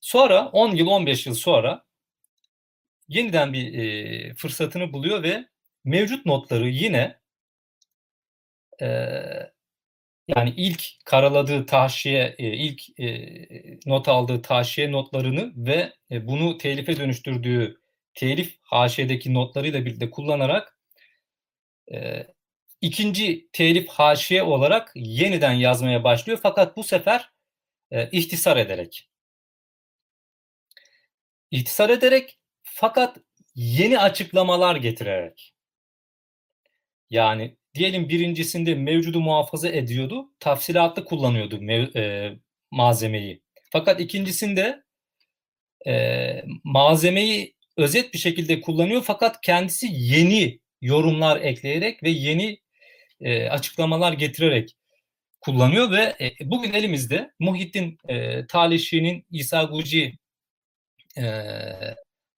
sonra 10 yıl 15 yıl sonra yeniden bir e, fırsatını buluyor ve mevcut notları yine e, yani ilk karaladığı tahşiye, e, ilk e, not aldığı tahşiye notlarını ve e, bunu telife dönüştürdüğü telif haşiyedeki notlarıyla birlikte kullanarak ikinci telif haşiye olarak yeniden yazmaya başlıyor. Fakat bu sefer ihtisar ederek. İhtisar ederek fakat yeni açıklamalar getirerek. Yani diyelim birincisinde mevcudu muhafaza ediyordu, tafsilatlı kullanıyordu mev- e, malzemeyi. Fakat ikincisinde e, malzemeyi özet bir şekilde kullanıyor fakat kendisi yeni yorumlar ekleyerek ve yeni e, açıklamalar getirerek kullanıyor ve e, bugün elimizde Muhittin e, Talişi'nin İsa Guci e,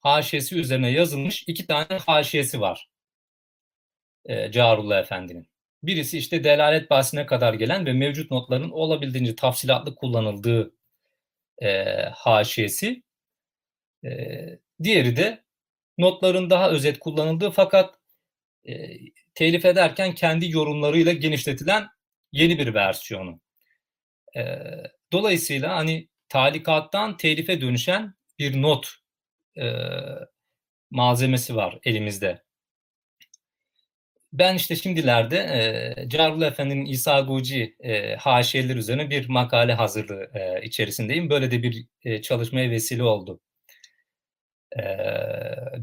haşiyesi üzerine yazılmış iki tane haşiyesi var e, Carullah Efendi'nin. Birisi işte delalet bahsine kadar gelen ve mevcut notların olabildiğince tafsilatlı kullanıldığı e, haşiyesi. E, diğeri de notların daha özet kullanıldığı fakat e, telif ederken kendi yorumlarıyla genişletilen yeni bir versiyonu. E, dolayısıyla hani talikattan telife dönüşen bir not e, malzemesi var elimizde. Ben işte şimdilerde e, Carul Efendi'nin İsa Guci e, haşiyeler üzerine bir makale hazırlığı e, içerisindeyim. Böyle de bir e, çalışmaya vesile oldu e,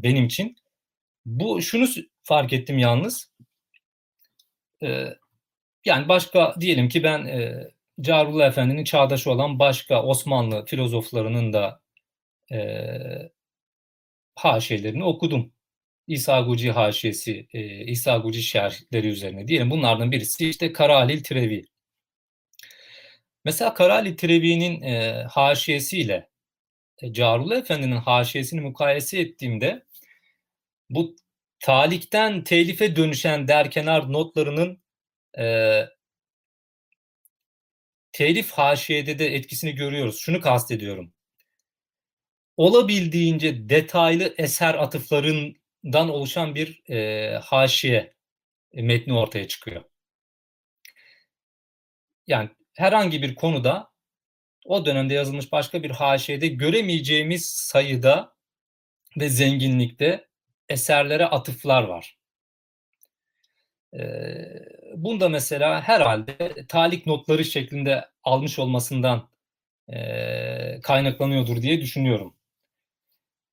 benim için. Bu şunu fark ettim yalnız. E, yani başka diyelim ki ben e, Carullah Efendi'nin çağdaşı olan başka Osmanlı filozoflarının da e, haşiyelerini okudum. İsa Guci haşiyesi, e, İsa Guci şerhleri üzerine diyelim. Bunlardan birisi işte Karalil Trevi. Mesela Karalil Trevi'nin e, haşiyesiyle e, Carullah Efendi'nin haşiyesini mukayese ettiğimde bu talikten telife dönüşen derkenar notlarının e, telif haşiyede de etkisini görüyoruz. Şunu kastediyorum. Olabildiğince detaylı eser atıfların dan oluşan bir e, haşiye e, metni ortaya çıkıyor. Yani herhangi bir konuda o dönemde yazılmış başka bir haşiyede göremeyeceğimiz sayıda ve zenginlikte eserlere atıflar var. E, bunda mesela herhalde talik notları şeklinde almış olmasından e, kaynaklanıyordur diye düşünüyorum.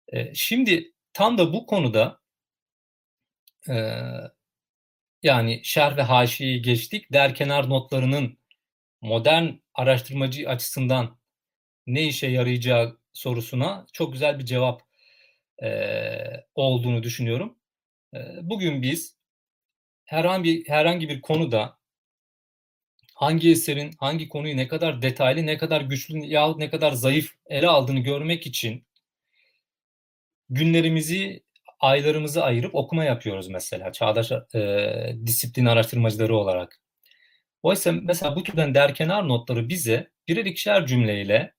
E, şimdi tam da bu konuda ee, yani şerh ve haşiyi geçtik. Derkenar notlarının modern araştırmacı açısından ne işe yarayacağı sorusuna çok güzel bir cevap e, olduğunu düşünüyorum. E, bugün biz herhangi herhangi bir konuda hangi eserin hangi konuyu ne kadar detaylı, ne kadar güçlü yahut ne kadar zayıf ele aldığını görmek için günlerimizi, aylarımızı ayırıp okuma yapıyoruz mesela çağdaş e, disiplin araştırmacıları olarak. Oysa mesela bu türden derkenar notları bize birer ikişer cümleyle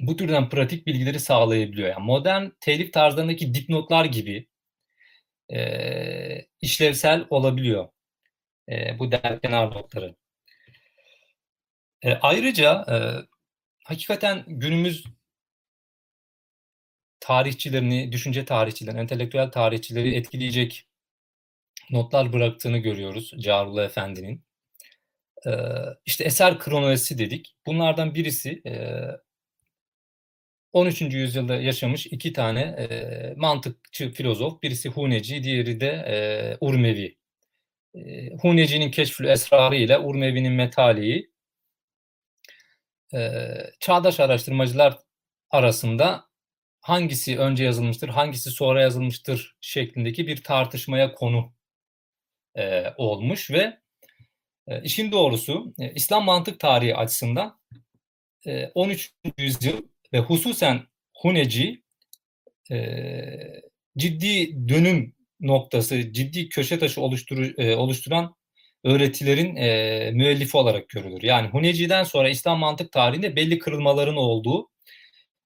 bu türden pratik bilgileri sağlayabiliyor. Yani modern telif tarzlarındaki dipnotlar gibi e, işlevsel olabiliyor e, bu derkenar notları. E, ayrıca e, hakikaten günümüz tarihçilerini, düşünce tarihçilerini, entelektüel tarihçileri etkileyecek notlar bıraktığını görüyoruz Carula Efendi'nin. E, işte eser kronolojisi dedik. Bunlardan birisi e, 13. yüzyılda yaşamış iki tane e, mantıkçı filozof. Birisi Huneci, diğeri de e, Urmevi. E, Huneci'nin Keşfül Esrarı ile Urmevi'nin Metali'yi e, çağdaş araştırmacılar arasında hangisi önce yazılmıştır, hangisi sonra yazılmıştır şeklindeki bir tartışmaya konu e, olmuş ve e, işin doğrusu e, İslam mantık tarihi açısından e, 13. yüzyıl ve hususen Huneci e, ciddi dönüm noktası, ciddi köşe taşı oluşturu, e, oluşturan öğretilerin e, müellifi olarak görülür. Yani Huneci'den sonra İslam mantık tarihinde belli kırılmaların olduğu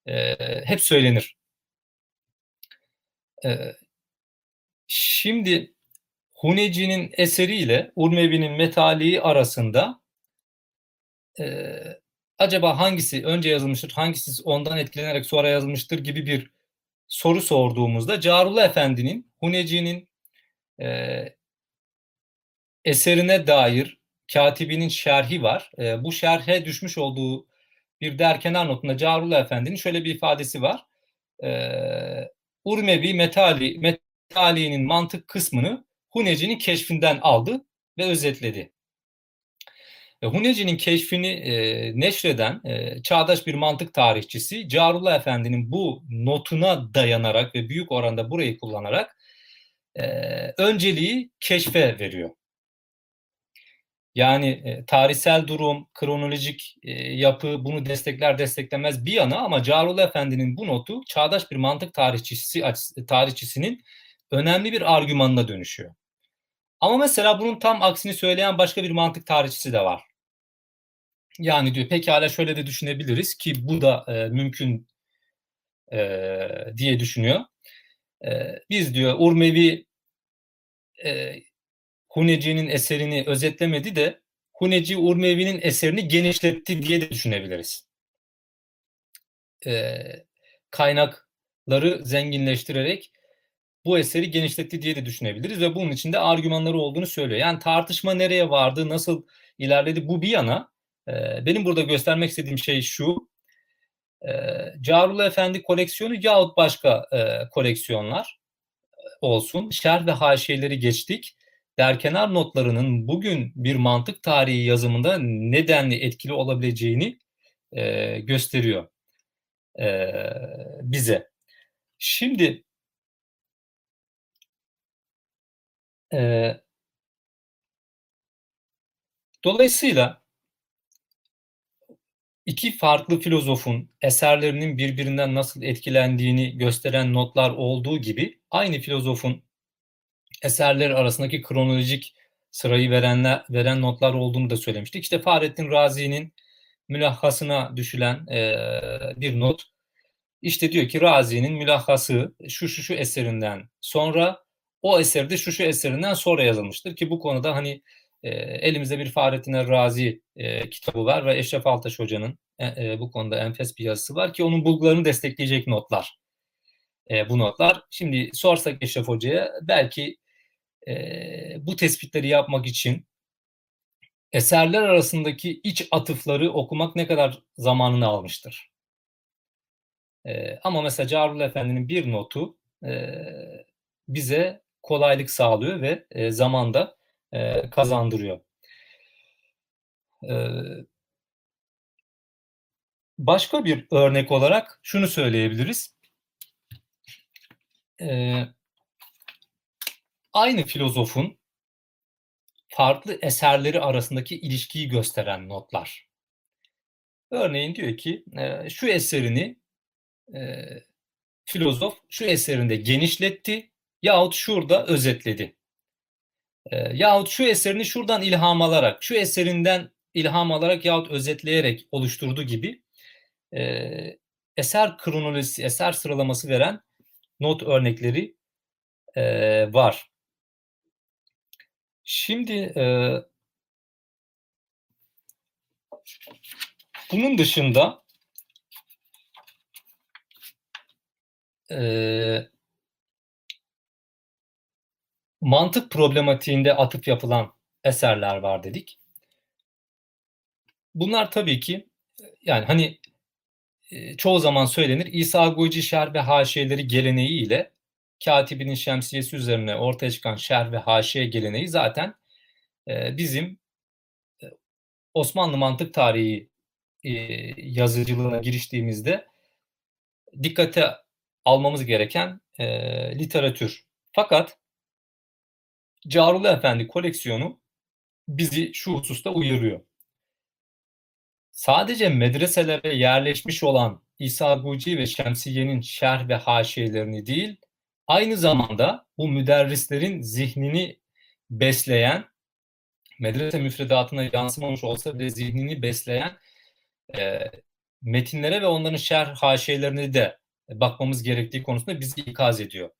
e, hep söylenir. E, şimdi Huneci'nin eseriyle Urmevi'nin metaliği arasında e, acaba hangisi önce yazılmıştır, hangisi ondan etkilenerek sonra yazılmıştır gibi bir soru sorduğumuzda Carullah Efendi'nin Huneci'nin e, eserine dair katibinin şerhi var. E, bu şerhe düşmüş olduğu bir derkenar notunda Carullah Efendi'nin şöyle bir ifadesi var. E, Urmevi Metali, Metali'nin mantık kısmını Huneci'nin keşfinden aldı ve özetledi. E, Huneci'nin keşfini e, neşreden e, çağdaş bir mantık tarihçisi Carullah Efendi'nin bu notuna dayanarak ve büyük oranda burayı kullanarak e, önceliği keşfe veriyor. Yani e, tarihsel durum, kronolojik e, yapı bunu destekler desteklemez bir yana ama Carullah Efendi'nin bu notu çağdaş bir mantık tarihçisi tarihçisinin önemli bir argümanına dönüşüyor. Ama mesela bunun tam aksini söyleyen başka bir mantık tarihçisi de var. Yani diyor pekala şöyle de düşünebiliriz ki bu da e, mümkün e, diye düşünüyor. E, biz diyor Urmevi e, Huneci'nin eserini özetlemedi de Huneci Urmevi'nin eserini genişletti diye de düşünebiliriz. E, kaynakları zenginleştirerek bu eseri genişletti diye de düşünebiliriz ve bunun içinde argümanları olduğunu söylüyor. Yani tartışma nereye vardı, nasıl ilerledi bu bir yana. E, benim burada göstermek istediğim şey şu. E, Carullah Efendi koleksiyonu yahut başka e, koleksiyonlar olsun. Şerh ve haşiyeleri geçtik derkenar notlarının bugün bir mantık tarihi yazımında nedenli etkili olabileceğini e, gösteriyor e, bize. Şimdi e, dolayısıyla iki farklı filozofun eserlerinin birbirinden nasıl etkilendiğini gösteren notlar olduğu gibi aynı filozofun eserler arasındaki kronolojik sırayı verenler, veren notlar olduğunu da söylemiştik. İşte Fahrettin Razi'nin mülahhasına düşülen e, bir not. İşte diyor ki Razi'nin mülahhası şu şu şu eserinden sonra o eserde şu şu eserinden sonra yazılmıştır ki bu konuda hani e, elimizde bir Fahrettin Razi e, kitabı var ve Eşref Altaş Hoca'nın e, e, bu konuda enfes bir yazısı var ki onun bulgularını destekleyecek notlar. E, bu notlar. Şimdi sorsak Eşref Hoca'ya belki e, bu tespitleri yapmak için eserler arasındaki iç atıfları okumak ne kadar zamanını almıştır. E, ama mesela Carul Efendi'nin bir notu e, bize kolaylık sağlıyor ve e, zamanda e, kazandırıyor. E, başka bir örnek olarak şunu söyleyebiliriz. Ee, aynı filozofun farklı eserleri arasındaki ilişkiyi gösteren notlar. Örneğin diyor ki e, şu eserini e, filozof şu eserinde genişletti yahut şurada özetledi. E, yahut şu eserini şuradan ilham alarak, şu eserinden ilham alarak yahut özetleyerek oluşturdu gibi eser kronolojisi, eser sıralaması veren not örnekleri var. Şimdi e, bunun dışında e, mantık problematiğinde atıf yapılan eserler var dedik. Bunlar tabii ki yani hani çoğu zaman söylenir İsa Goyci şer ve haşiyeleri geleneği ile Katibinin şemsiyesi üzerine ortaya çıkan şer ve haşiye geleneği zaten e, bizim e, Osmanlı mantık tarihi e, yazıcılığına giriştiğimizde dikkate almamız gereken e, literatür. Fakat Carulu Efendi koleksiyonu bizi şu hususta uyarıyor. Sadece medreselere yerleşmiş olan İsa Guci ve Şemsiye'nin şerh ve haşiyelerini değil, aynı zamanda bu müderrislerin zihnini besleyen, medrese müfredatına yansımamış olsa bile zihnini besleyen e, metinlere ve onların şerh haşiyelerine de bakmamız gerektiği konusunda bizi ikaz ediyor.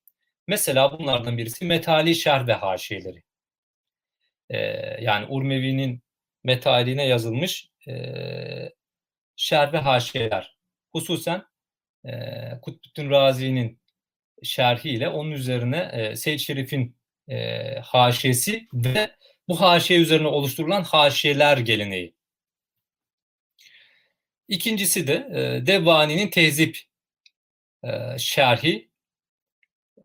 Mesela bunlardan birisi metali şerh ve haşiyeleri. E, yani Urmevi'nin metaline yazılmış e, şerh ve haşiyeler. Hususen e, Kutbuddin Razi'nin şerhiyle onun üzerine e, Seyyid Şerif'in e, haşiyesi ve bu haşiye üzerine oluşturulan haşiyeler geleneği. İkincisi de e, Devani'nin tezip e, şerhi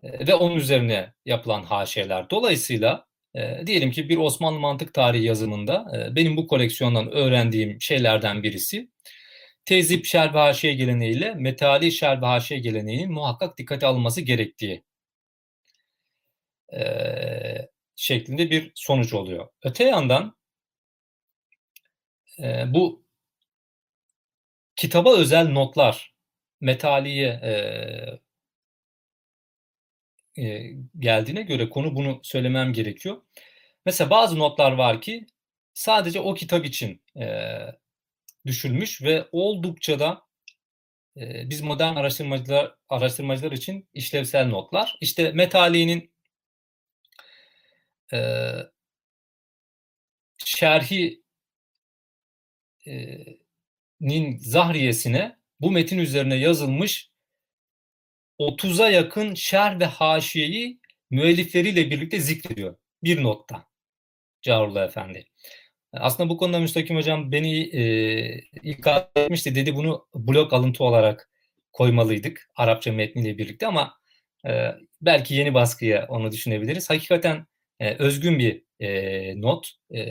e, ve onun üzerine yapılan haşiyeler. Dolayısıyla e, diyelim ki bir Osmanlı mantık tarihi yazımında e, benim bu koleksiyondan öğrendiğim şeylerden birisi tezip şer ve haşiye geleneğiyle metali şer ve haşiye geleneğinin muhakkak dikkate alınması gerektiği e, şeklinde bir sonuç oluyor. Öte yandan e, bu kitaba özel notlar metaliye e, e, geldiğine göre konu bunu söylemem gerekiyor. Mesela bazı notlar var ki sadece o kitap için e, düşülmüş ve oldukça da e, biz modern araştırmacılar araştırmacılar için işlevsel notlar. İşte Metali'nin e, şerhi e, nin zahriyesine bu metin üzerine yazılmış 30'a yakın şer ve haşiyeyi müellifleriyle birlikte zikrediyor. Bir notta. Carullah Efendi. Aslında bu konuda Müstakim Hocam beni e, ikaz etmişti. Dedi bunu blok alıntı olarak koymalıydık Arapça metniyle birlikte ama e, belki yeni baskıya onu düşünebiliriz. Hakikaten e, özgün bir e, not. E,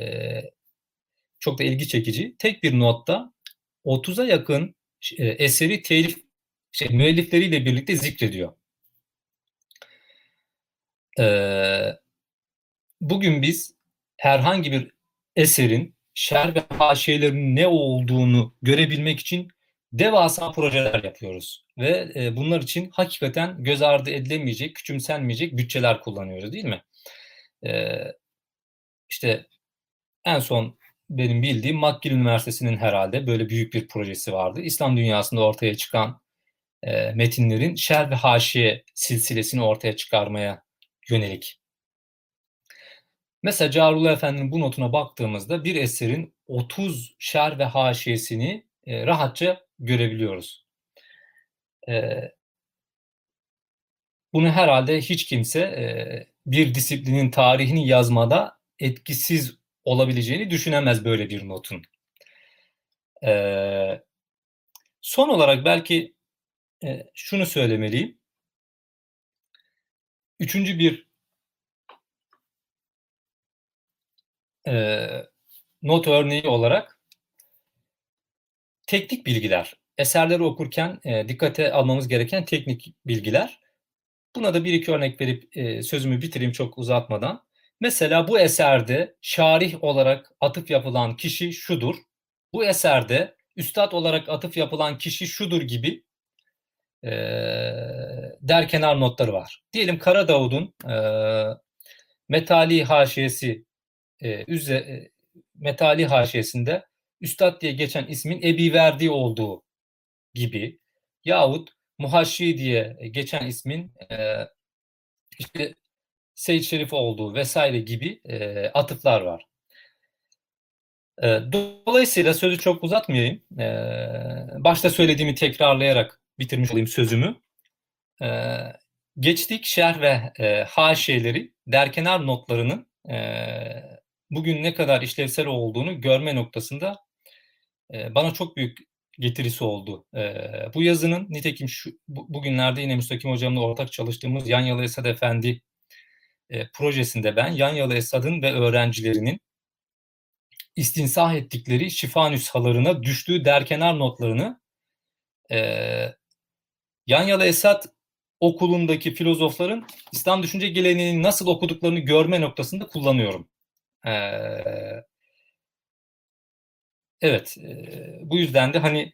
çok da ilgi çekici. Tek bir notta 30'a yakın e, eseri telif şey, müellifleriyle birlikte zikrediyor. Ee, bugün biz herhangi bir eserin şer ve haşiyelerinin ne olduğunu görebilmek için devasa projeler yapıyoruz. Ve e, bunlar için hakikaten göz ardı edilemeyecek, küçümsenmeyecek bütçeler kullanıyoruz değil mi? Ee, işte en son benim bildiğim McGill Üniversitesi'nin herhalde böyle büyük bir projesi vardı. İslam dünyasında ortaya çıkan e, metinlerin şer ve haşiye silsilesini ortaya çıkarmaya yönelik. Mesela Carullah Efendi'nin bu notuna baktığımızda bir eserin 30 şer ve haşiyesini e, rahatça görebiliyoruz. E, bunu herhalde hiç kimse e, bir disiplinin tarihini yazmada etkisiz olabileceğini düşünemez böyle bir notun. E, son olarak belki e, şunu söylemeliyim. Üçüncü bir e, not örneği olarak teknik bilgiler. eserleri okurken e, dikkate almamız gereken teknik bilgiler. Buna da bir iki örnek verip e, sözümü bitireyim çok uzatmadan. Mesela bu eserde şarih olarak atıf yapılan kişi şudur. Bu eserde üstad olarak atıf yapılan kişi şudur gibi e, der kenar notları var. Diyelim Kara Davud'un e, Metali haşiyesi e, üze, e, Metali haşiyesinde Üstad diye geçen ismin Ebi Verdi olduğu gibi yahut Muhaşşi diye geçen ismin e, işte Seyyid Şerif olduğu vesaire gibi e, atıflar var. E, dolayısıyla sözü çok uzatmayayım. E, başta söylediğimi tekrarlayarak bitirmiş olayım sözümü. E, geçtik şerh ve e, haşiyeleri derkenar notlarının e, bugün ne kadar işlevsel olduğunu görme noktasında e, bana çok büyük getirisi oldu. E, bu yazının nitekim şu bu, bugünlerde yine Müstakim Hocam'la ortak çalıştığımız Yanyalı Esad Efendi e, projesinde ben Yanyalı Esad'ın ve öğrencilerinin istinsah ettikleri şifa nüshalarına düştüğü derkenar notlarını e, Yanyalı Esad okulundaki filozofların İslam düşünce geleneğini nasıl okuduklarını görme noktasında kullanıyorum. Ee, evet, e, bu yüzden de hani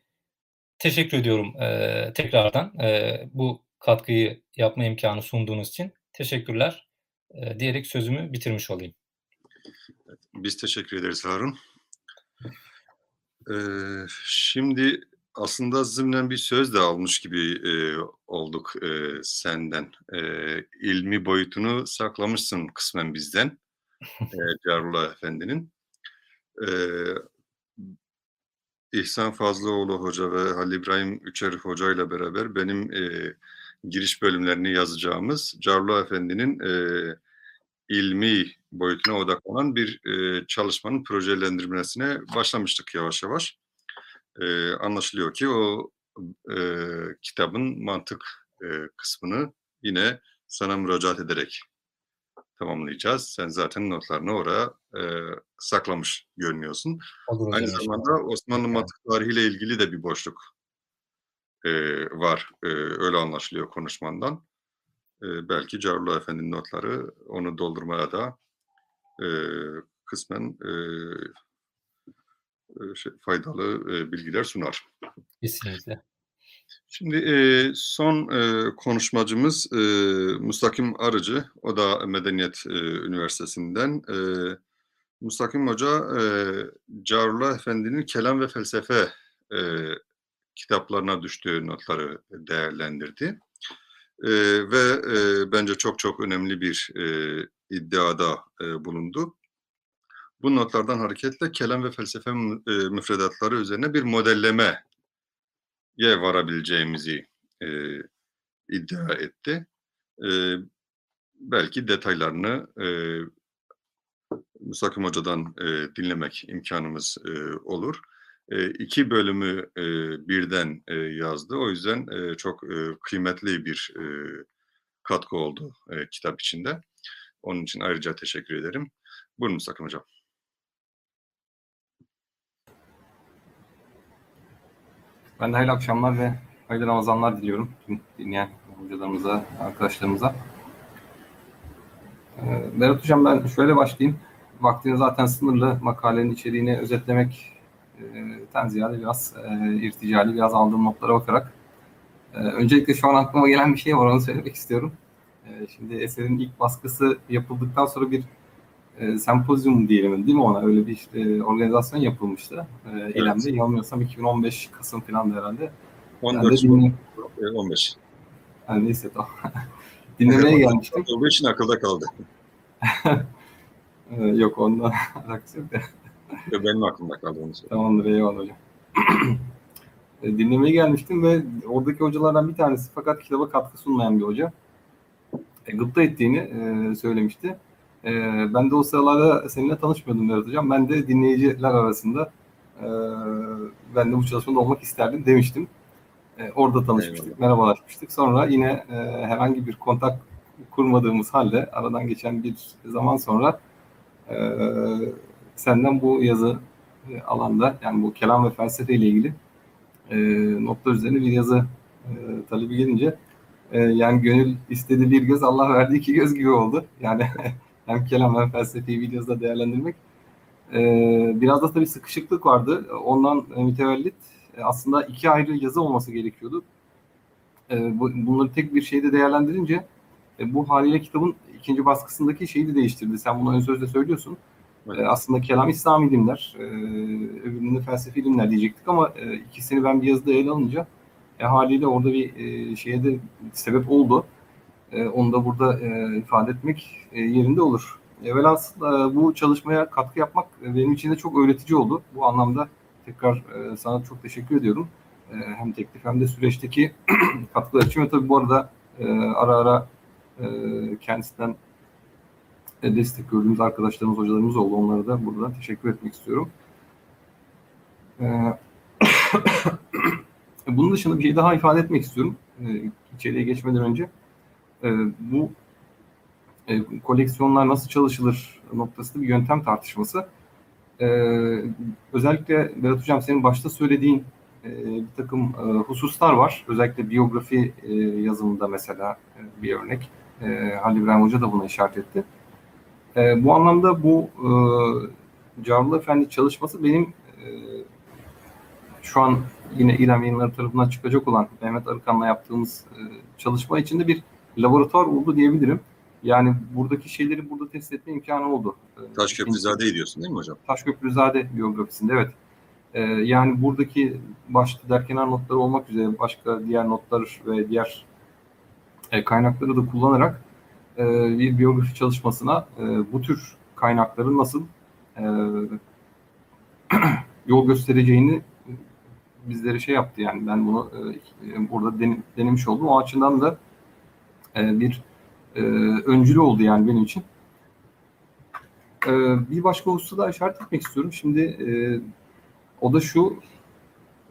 teşekkür ediyorum e, tekrardan e, bu katkıyı yapma imkanı sunduğunuz için. Teşekkürler e, diyerek sözümü bitirmiş olayım. Biz teşekkür ederiz Harun. Ee, şimdi aslında zımnen bir söz de almış gibi e, olduk e, senden. E, ilmi boyutunu saklamışsın kısmen bizden. E, Carullah Efendi'nin. E, İhsan Fazlıoğlu Hoca ve Halil İbrahim Üçer Hoca ile beraber benim e, giriş bölümlerini yazacağımız Carullah Efendi'nin e, ilmi boyutuna odaklanan bir e, çalışmanın projelendirmesine başlamıştık yavaş yavaş. E, anlaşılıyor ki o e, kitabın mantık e, kısmını yine sana müracaat ederek tamamlayacağız. Sen zaten notlarını oraya e, saklamış görünüyorsun. Olur Aynı zamanda Osmanlı Evet. mantık tarihiyle ilgili de bir boşluk e, var. E, öyle anlaşılıyor konuşmandan. E, belki Carullah Efendi'nin notları onu doldurmaya da e, kısmen e, e, şey, faydalı e, bilgiler sunar. Kesinlikle. Şimdi e, son e, konuşmacımız e, Mustakim Arıcı. O da Medeniyet e, Üniversitesi'nden. E, Mustakim Hoca e, Carullah Efendi'nin Kelam ve Felsefe e, kitaplarına düştüğü notları değerlendirdi. E, ve e, bence çok çok önemli bir e, iddiada e, bulundu. Bu notlardan hareketle kelam ve felsefe e, müfredatları üzerine bir modelleme ye varabileceğimizi e, iddia etti. E, belki detaylarını e, Musakim Hoca'dan e, dinlemek imkanımız e, olur. E, iki bölümü e, birden e, yazdı. O yüzden e, çok e, kıymetli bir e, katkı oldu e, kitap içinde. Onun için ayrıca teşekkür ederim. Buyurun Mustakim Hocam. Ben de hayırlı akşamlar ve hayırlı Ramazanlar diliyorum tüm dinleyen hocalarımıza, arkadaşlarımıza. Ee, Berat Hocam ben şöyle başlayayım. Vaktini zaten sınırlı makalenin içeriğini özetlemek e, ten ziyade biraz e, irticali, biraz aldığım notlara bakarak. E, öncelikle şu an aklıma gelen bir şey var onu söylemek istiyorum. Şimdi eserin ilk baskısı yapıldıktan sonra bir e, sempozyum diyelim değil mi ona? Öyle bir e, organizasyon yapılmıştı. E, İlem'de yanılmıyorsam 2015 Kasım falan herhalde. Ben de 14 dinle, e, 15. yani neyse tamam. Dinlemeye gelmiştim. Olduğu için akılda kaldı. Ee, yok onunla alakası yok da. Benim aklımda kaldı onu söyleyeyim. Tamamdır eyvallah hocam. E, Dinlemeye gelmiştim ve oradaki hocalardan bir tanesi fakat kitaba katkı sunmayan bir hoca. E, gıpta ettiğini e, söylemişti. E, ben de o sıralarda seninle tanışmıyordum Berat Hocam. Ben de dinleyiciler arasında e, ben de bu çalışmada olmak isterdim demiştim. E, orada tanışmıştık, Eyvallah. merhabalaşmıştık. Sonra yine e, herhangi bir kontak kurmadığımız halde aradan geçen bir zaman sonra e, senden bu yazı e, alanda yani bu kelam ve felsefe ile ilgili e, notlar üzerine bir yazı e, talebi gelince e, yani gönül istedi bir göz Allah verdi iki göz gibi oldu. Yani hem kelam hem felsefeyi bir yazıda değerlendirmek. E, biraz da tabii sıkışıklık vardı. Ondan mütevellit e, aslında iki ayrı yazı olması gerekiyordu. E, bu, bunları tek bir şeyde değerlendirince e, bu haliyle kitabın ikinci baskısındaki şeyi de değiştirdi. Sen bunu ön sözde söylüyorsun. Evet. E, aslında kelam İslami ilimler, e, öbürünün de felsefi ilimler diyecektik ama e, ikisini ben bir yazıda ele alınca e, haliyle orada bir e, şeye de sebep oldu. E, onu da burada e, ifade etmek e, yerinde olur. Velhasıl e, bu çalışmaya katkı yapmak e, benim için de çok öğretici oldu. Bu anlamda tekrar e, sana çok teşekkür ediyorum. E, hem teklif hem de süreçteki katkılar için ve tabii bu arada e, ara ara e, kendisinden destek gördüğümüz arkadaşlarımız, hocalarımız oldu. Onlara da buradan teşekkür etmek istiyorum. E, bunun dışında bir şey daha ifade etmek istiyorum. E, içeriye geçmeden önce. E, bu e, koleksiyonlar nasıl çalışılır noktasında bir yöntem tartışması. E, özellikle Berat Hocam senin başta söylediğin e, bir takım e, hususlar var. Özellikle biyografi e, yazımında mesela e, bir örnek. E, Halil İbrahim Hoca da buna işaret etti. E, bu anlamda bu e, Carlı Efendi çalışması benim e, şu an yine İrem Yayınları tarafından çıkacak olan Mehmet Arıkan'la yaptığımız e, çalışma içinde bir laboratuvar oldu diyebilirim. Yani buradaki şeyleri burada test etme imkanı oldu. Taşköprüzade diyorsun değil mi hocam? Taşköprüzade biyografisinde evet. Ee, yani buradaki başta derkenar notları olmak üzere başka diğer notlar ve diğer e, kaynakları da kullanarak e, bir biyografi çalışmasına e, bu tür kaynakların nasıl e, yol göstereceğini bizlere şey yaptı yani ben bunu e, burada den, denemiş oldum. O açıdan da e, bir e, öncülü oldu yani benim için. E, bir başka hususu da işaret etmek istiyorum. Şimdi e, o da şu,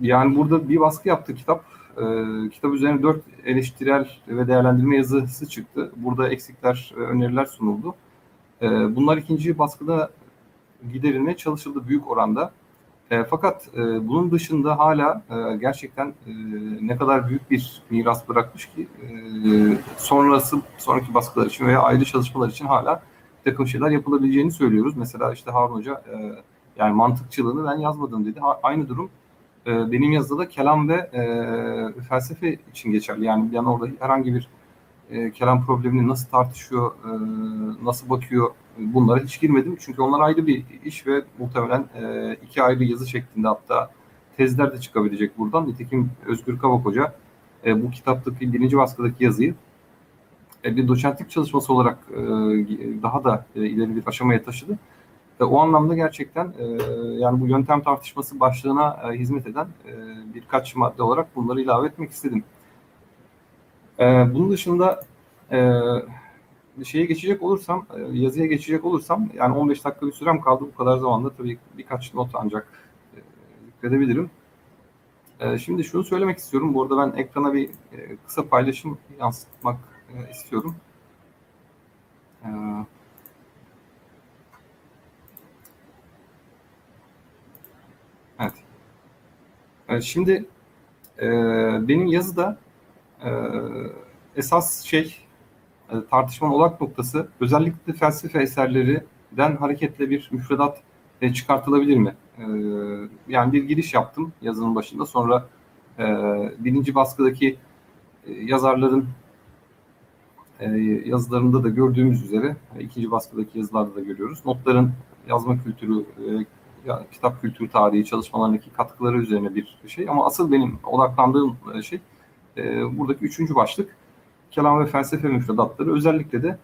yani burada bir baskı yaptı kitap. E, kitap üzerine dört eleştirel ve değerlendirme yazısı çıktı. Burada eksikler ve öneriler sunuldu. Bunlar ikinci baskıda giderilmeye çalışıldı büyük oranda. E, fakat e, bunun dışında hala e, gerçekten e, ne kadar büyük bir miras bırakmış ki e, sonrası sonraki baskılar için veya ayrı çalışmalar için hala takım şeyler yapılabileceğini söylüyoruz. Mesela işte Harun Hoca e, yani mantıkçılığını ben yazmadım dedi. Ha, aynı durum e, benim yazıda da kelam ve e, felsefe için geçerli. Yani yani orada herhangi bir e, kelam problemini nasıl tartışıyor, e, nasıl bakıyor bunlara hiç girmedim. Çünkü onlar ayrı bir iş ve muhtemelen e, iki ayrı yazı şeklinde hatta tezler de çıkabilecek buradan. Nitekim Özgür Kavak Hoca e, bu kitaptaki birinci baskıdaki yazıyı e, bir doçentlik çalışması olarak e, daha da e, ileri bir aşamaya taşıdı. E, o anlamda gerçekten e, yani bu yöntem tartışması başlığına e, hizmet eden e, birkaç madde olarak bunları ilave etmek istedim. E, bunun dışında e, şeye geçecek olursam, e, yazıya geçecek olursam yani 15 dakika bir sürem kaldı. Bu kadar zamanda tabii birkaç not ancak e, zikredebilirim. E, şimdi şunu söylemek istiyorum. Bu arada ben ekrana bir e, kısa paylaşım yansıtmak e, istiyorum. E, evet. E, şimdi e, benim yazıda e, esas şey e, tartışmanın olak noktası özellikle felsefe eserlerinden hareketle bir müfredat e, çıkartılabilir mi? E, yani bir giriş yaptım yazının başında. Sonra e, birinci baskıdaki e, yazarların yazılarında da gördüğümüz üzere ikinci baskıdaki yazılarda da görüyoruz. Notların yazma kültürü, e, kitap kültürü tarihi çalışmalarındaki katkıları üzerine bir şey. Ama asıl benim odaklandığım şey e, buradaki üçüncü başlık kelam ve felsefe müfredatları özellikle de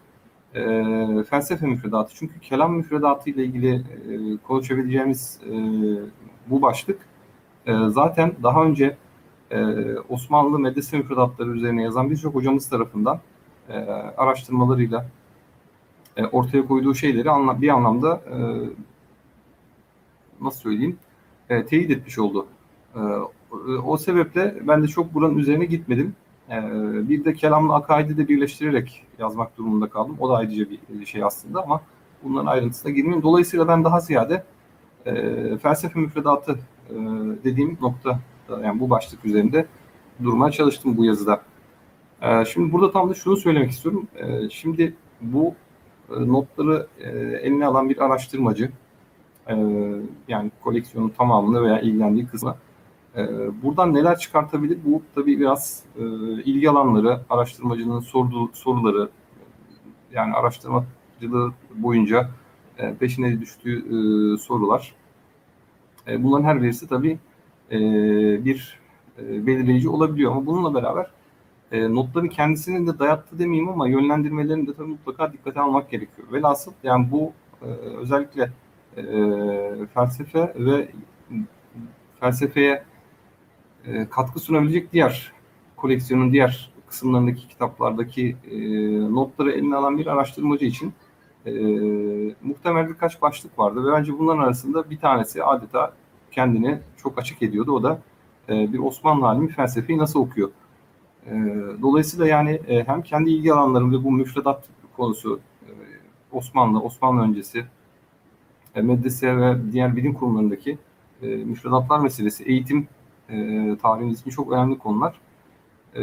e, felsefe müfredatı. Çünkü kelam müfredatı ile ilgili e, konuşabileceğimiz e, bu başlık e, zaten daha önce e, Osmanlı medrese müfredatları üzerine yazan birçok hocamız tarafından e, araştırmalarıyla e, ortaya koyduğu şeyleri anla, bir anlamda e, nasıl söyleyeyim e, teyit etmiş oldu. E, o sebeple ben de çok buranın üzerine gitmedim. Ee, bir de kelamla akaidi de birleştirerek yazmak durumunda kaldım. O da ayrıca bir şey aslında ama bunların ayrıntısına girmeyeyim. Dolayısıyla ben daha ziyade e, felsefe müfredatı e, dediğim nokta yani bu başlık üzerinde durmaya çalıştım bu yazıda. E, şimdi burada tam da şunu söylemek istiyorum. E, şimdi bu e, notları e, eline alan bir araştırmacı e, yani koleksiyonun tamamını veya ilgilendiği kısmı e, buradan neler çıkartabilir? Bu tabii biraz e, ilgi alanları, araştırmacının sorduğu soruları yani araştırmacılığı boyunca e, peşine düştüğü e, sorular. Bunların her birisi tabii bir belirleyici olabiliyor ama bununla beraber notların kendisinin de dayattı demeyeyim ama yönlendirmelerini de tabii mutlaka dikkate almak gerekiyor. Velhasıl yani bu özellikle felsefe ve felsefeye e, katkı sunabilecek diğer koleksiyonun diğer kısımlarındaki kitaplardaki e, notları eline alan bir araştırmacı için e, muhtemel birkaç başlık vardı ve bence bunların arasında bir tanesi adeta kendini çok açık ediyordu. O da e, bir Osmanlı alimi felsefeyi nasıl okuyor? Dolayısıyla yani hem kendi ilgi alanlarım ve bu müfredat konusu Osmanlı, Osmanlı öncesi medrese ve diğer bilim kurumlarındaki müfredatlar meselesi, eğitim e, tarihimiz için çok önemli konular. E,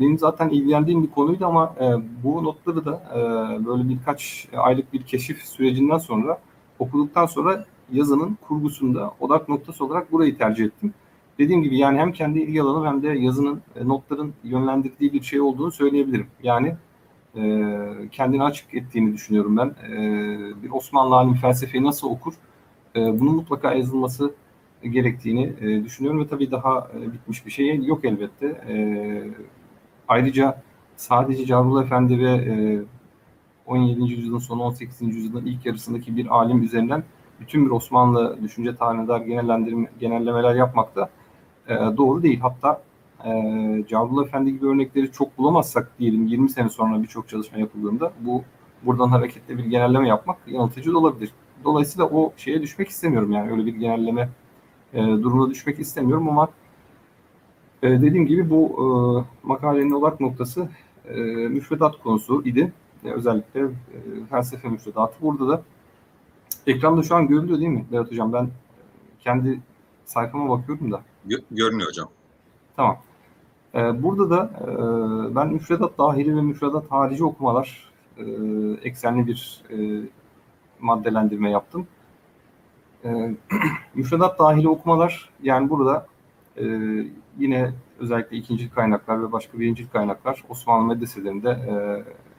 benim zaten ilgilendiğim bir konuydu ama e, bu notları da e, böyle birkaç aylık bir keşif sürecinden sonra okuduktan sonra yazının kurgusunda odak noktası olarak burayı tercih ettim. Dediğim gibi yani hem kendi ilgi alanım hem de yazının, e, notların yönlendirdiği bir şey olduğunu söyleyebilirim. Yani e, kendini açık ettiğini düşünüyorum ben. E, bir Osmanlı alimi felsefeyi nasıl okur? E, bunun mutlaka yazılması gerektiğini e, düşünüyorum ve tabii daha e, bitmiş bir şey yok elbette. E, ayrıca sadece Carvul Efendi ve e, 17. yüzyılın sonu 18. yüzyılın ilk yarısındaki bir alim üzerinden bütün bir Osmanlı düşünce tarihine dair genellemeler yapmak da doğru değil. Hatta e, Carvul Efendi gibi örnekleri çok bulamazsak diyelim 20 sene sonra birçok çalışma yapıldığında bu buradan hareketle bir genelleme yapmak yanıltıcı da olabilir. Dolayısıyla o şeye düşmek istemiyorum yani öyle bir genelleme e, durumuna düşmek istemiyorum ama e, dediğim gibi bu e, makalenin odak noktası e, müfredat konusu idi. E, özellikle e, felsefe müfredatı. Burada da ekranda şu an görülüyor değil mi Berat Hocam? Ben kendi sayfama bakıyorum da. Gö- görünüyor hocam. Tamam. E, burada da e, ben müfredat dahili ve müfredat harici okumalar e, eksenli bir e, maddelendirme yaptım. E, müfredat dahili okumalar yani burada e, yine özellikle ikinci kaynaklar ve başka birinci kaynaklar Osmanlı medreselerinde e,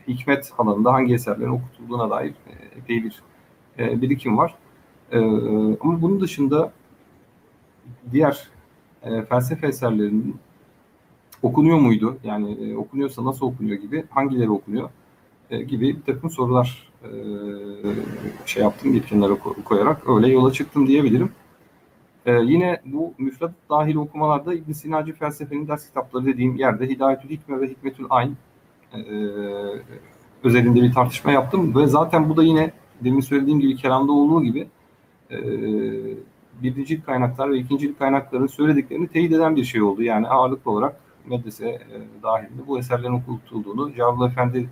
hikmet alanında hangi eserlerin okutulduğuna dair e, epey bir e, birikim var. E, ama bunun dışında diğer e, felsefe eserlerinin okunuyor muydu? Yani e, okunuyorsa nasıl okunuyor gibi, hangileri okunuyor e, gibi bir takım sorular e, şey yaptım bir koyarak öyle yola çıktım diyebilirim. E, yine bu müfredat dahil okumalarda İbn Sinacı felsefenin ders kitapları dediğim yerde Hidayetül Hikme ve Hikmetül Ayn e, özelinde bir tartışma yaptım ve zaten bu da yine demin söylediğim gibi kelamda olduğu gibi e, birinci kaynaklar ve ikinci kaynakların söylediklerini teyit eden bir şey oldu. Yani ağırlıklı olarak medrese e, dahilinde bu eserlerin okutulduğunu Cavlı Efendi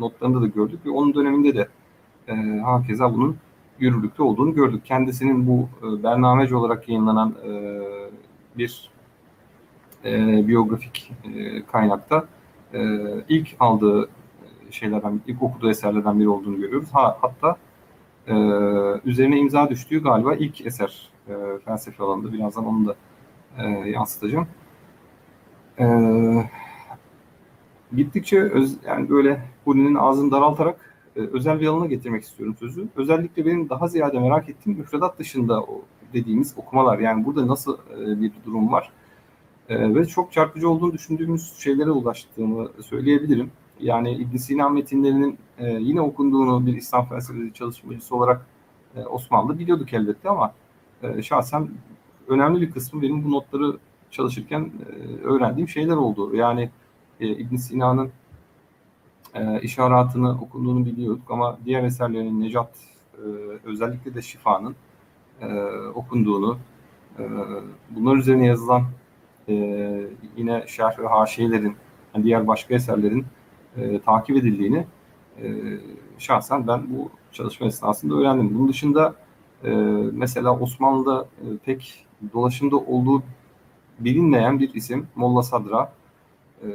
notlarında da gördük ve onun döneminde de e, hakeza bunun yürürlükte olduğunu gördük. Kendisinin bu e, bernameci olarak yayınlanan e, bir e, biyografik e, kaynakta e, ilk aldığı şeylerden, ilk okuduğu eserlerden biri olduğunu görüyoruz. Ha, hatta e, üzerine imza düştüğü galiba ilk eser e, felsefe alanında. Birazdan onu da e, yansıtacağım. E, gittikçe öz, yani böyle Huni'nin ağzını daraltarak e, özel bir alana getirmek istiyorum sözü. Özellikle benim daha ziyade merak ettiğim müfredat dışında o dediğimiz okumalar. Yani burada nasıl e, bir durum var? E, ve çok çarpıcı olduğunu düşündüğümüz şeylere ulaştığımı söyleyebilirim. Yani İbn Sina metinlerinin e, yine okunduğunu bir İslam felsefesi çalışmacısı olarak e, Osmanlı biliyorduk elbette ama e, şahsen önemli bir kısmı benim bu notları çalışırken e, öğrendiğim şeyler oldu. Yani e, İbn Sina'nın e, işaretini okunduğunu biliyorduk ama diğer eserlerinin Necat e, özellikle de Şifa'nın e, okunduğunu e, bunlar üzerine yazılan e, yine şerh ve haşiyelerin yani diğer başka eserlerin e, takip edildiğini e, şahsen ben bu çalışma esnasında öğrendim. Bunun dışında e, mesela Osmanlı'da e, pek dolaşımda olduğu bilinmeyen bir isim Molla Sadra e,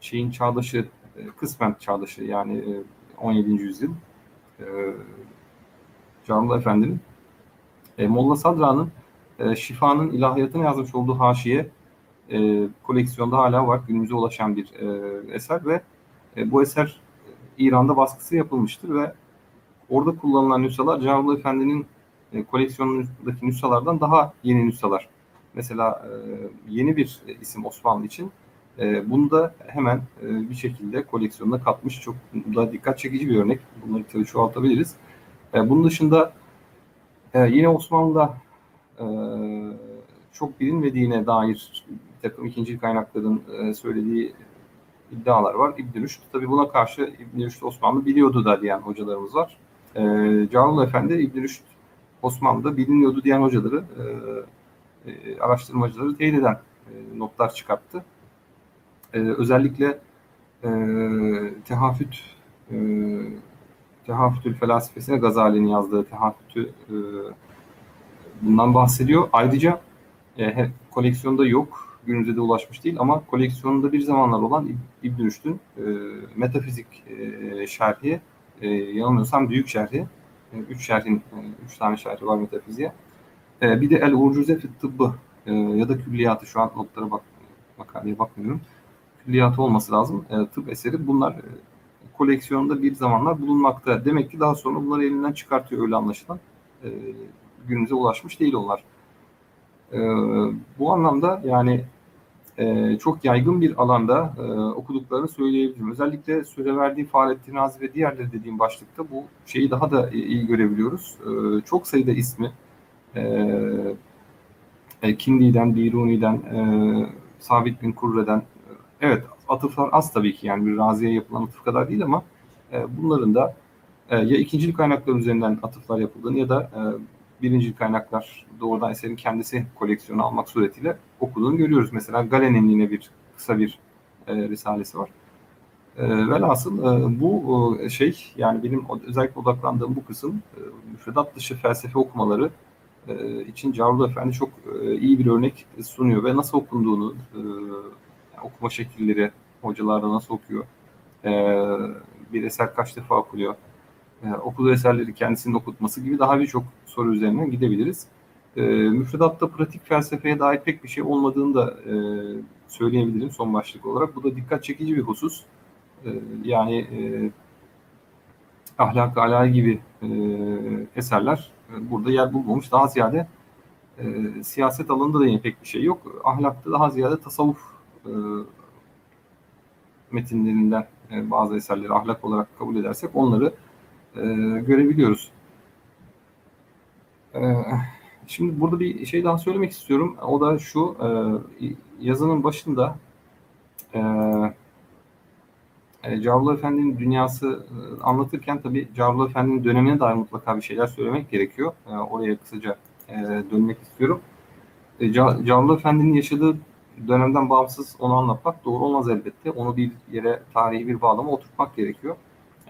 şeyin çağdaşı kısmen çağdaşı yani e, 17. yüzyıl e, Canlı Efendi'nin e, Molla Sadra'nın e, Şifa'nın ilahiyatına yazmış olduğu haşiye e, koleksiyonda hala var. Günümüze ulaşan bir e, eser ve e, bu eser e, İran'da baskısı yapılmıştır ve orada kullanılan nüshalar Canlı Efendi'nin e, koleksiyonundaki nüshalardan daha yeni nüshalar. Mesela e, yeni bir e, isim Osmanlı için e, bunu da hemen e, bir şekilde koleksiyonuna katmış. Çok da dikkat çekici bir örnek. Bunları tabii çoğaltabiliriz. E, bunun dışında e, yine Osmanlı'da e, çok bilinmediğine dair bir takım ikinci kaynakların e, söylediği iddialar var. İbn Rüşd tabii buna karşı İbn Rüşd Osmanlı biliyordu da diyen hocalarımız var. E, Cağaloğlu Efendi İbn Rüşd Osmanlı'da biliniyordu diyen hocaları e, e, araştırmacıları teyit eden e, notlar çıkarttı. E, özellikle e, tehafüt e, Tehafütül Felasifesine Gazali'nin yazdığı tehafütü e, bundan bahsediyor. Ayrıca e, koleksiyonda yok, günümüze de ulaşmış değil ama koleksiyonunda bir zamanlar olan İbn Rüşd'ün e, metafizik e, şerhi, e, yanılmıyorsam büyük şerhi, e, üç şerhin, e, üç tane şerhi var metafiziğe. E, bir de El Urcuze Fit Tıbbı e, ya da külliyatı şu an notlara bak, makaleye bakmıyorum. Külliyatı olması lazım. E, tıp eseri. Bunlar e, koleksiyonda bir zamanlar bulunmakta. Demek ki daha sonra bunları elinden çıkartıyor öyle anlaşılan. E, günümüze ulaşmış değil onlar. E, bu anlamda yani e, çok yaygın bir alanda e, okuduklarını söyleyebilirim. Özellikle süre verdiği Fahrettin Razi ve diğerleri dediğim başlıkta bu şeyi daha da iyi görebiliyoruz. E, çok sayıda ismi e, e, Kindi'den, Biruni'den, e, Sabit bin Kurre'den evet atıflar az tabii ki yani bir raziye yapılan atıf kadar değil ama e, bunların da e, ya ikinci kaynaklar üzerinden atıflar yapıldığını ya da e, birinci kaynaklar doğrudan eserin kendisi koleksiyonu almak suretiyle okuduğunu görüyoruz. Mesela Galen'in yine bir kısa bir e, risalesi var. E, velhasıl e, bu e, şey yani benim özellikle odaklandığım bu kısım e, müfredat dışı felsefe okumaları e, için Carlo Efendi çok e, iyi bir örnek sunuyor ve nasıl okunduğunu e, okuma şekilleri hocalarda nasıl okuyor, e, bir eser kaç defa okuyor, e, okuduğu eserleri kendisinin okutması gibi daha birçok soru üzerine gidebiliriz. E, müfredatta pratik felsefeye dair pek bir şey olmadığını da e, söyleyebilirim son başlık olarak. Bu da dikkat çekici bir husus. E, yani e, ahlak alay gibi e, eserler e, burada yer bulmamış. Daha ziyade e, siyaset alanında da yine pek bir şey yok. Ahlakta daha ziyade tasavvuf e, metinlerinden bazı eserleri ahlak olarak kabul edersek onları e, görebiliyoruz. E, şimdi burada bir şey daha söylemek istiyorum. O da şu, yazının başında e, Efendi'nin dünyası anlatırken tabii Cavlı Efendi'nin dönemine dair mutlaka bir şeyler söylemek gerekiyor. E, oraya kısaca dönmek istiyorum. E, Efendi'nin yaşadığı dönemden bağımsız onu anlatmak doğru olmaz elbette. Onu bir yere, tarihi bir bağlama oturtmak gerekiyor.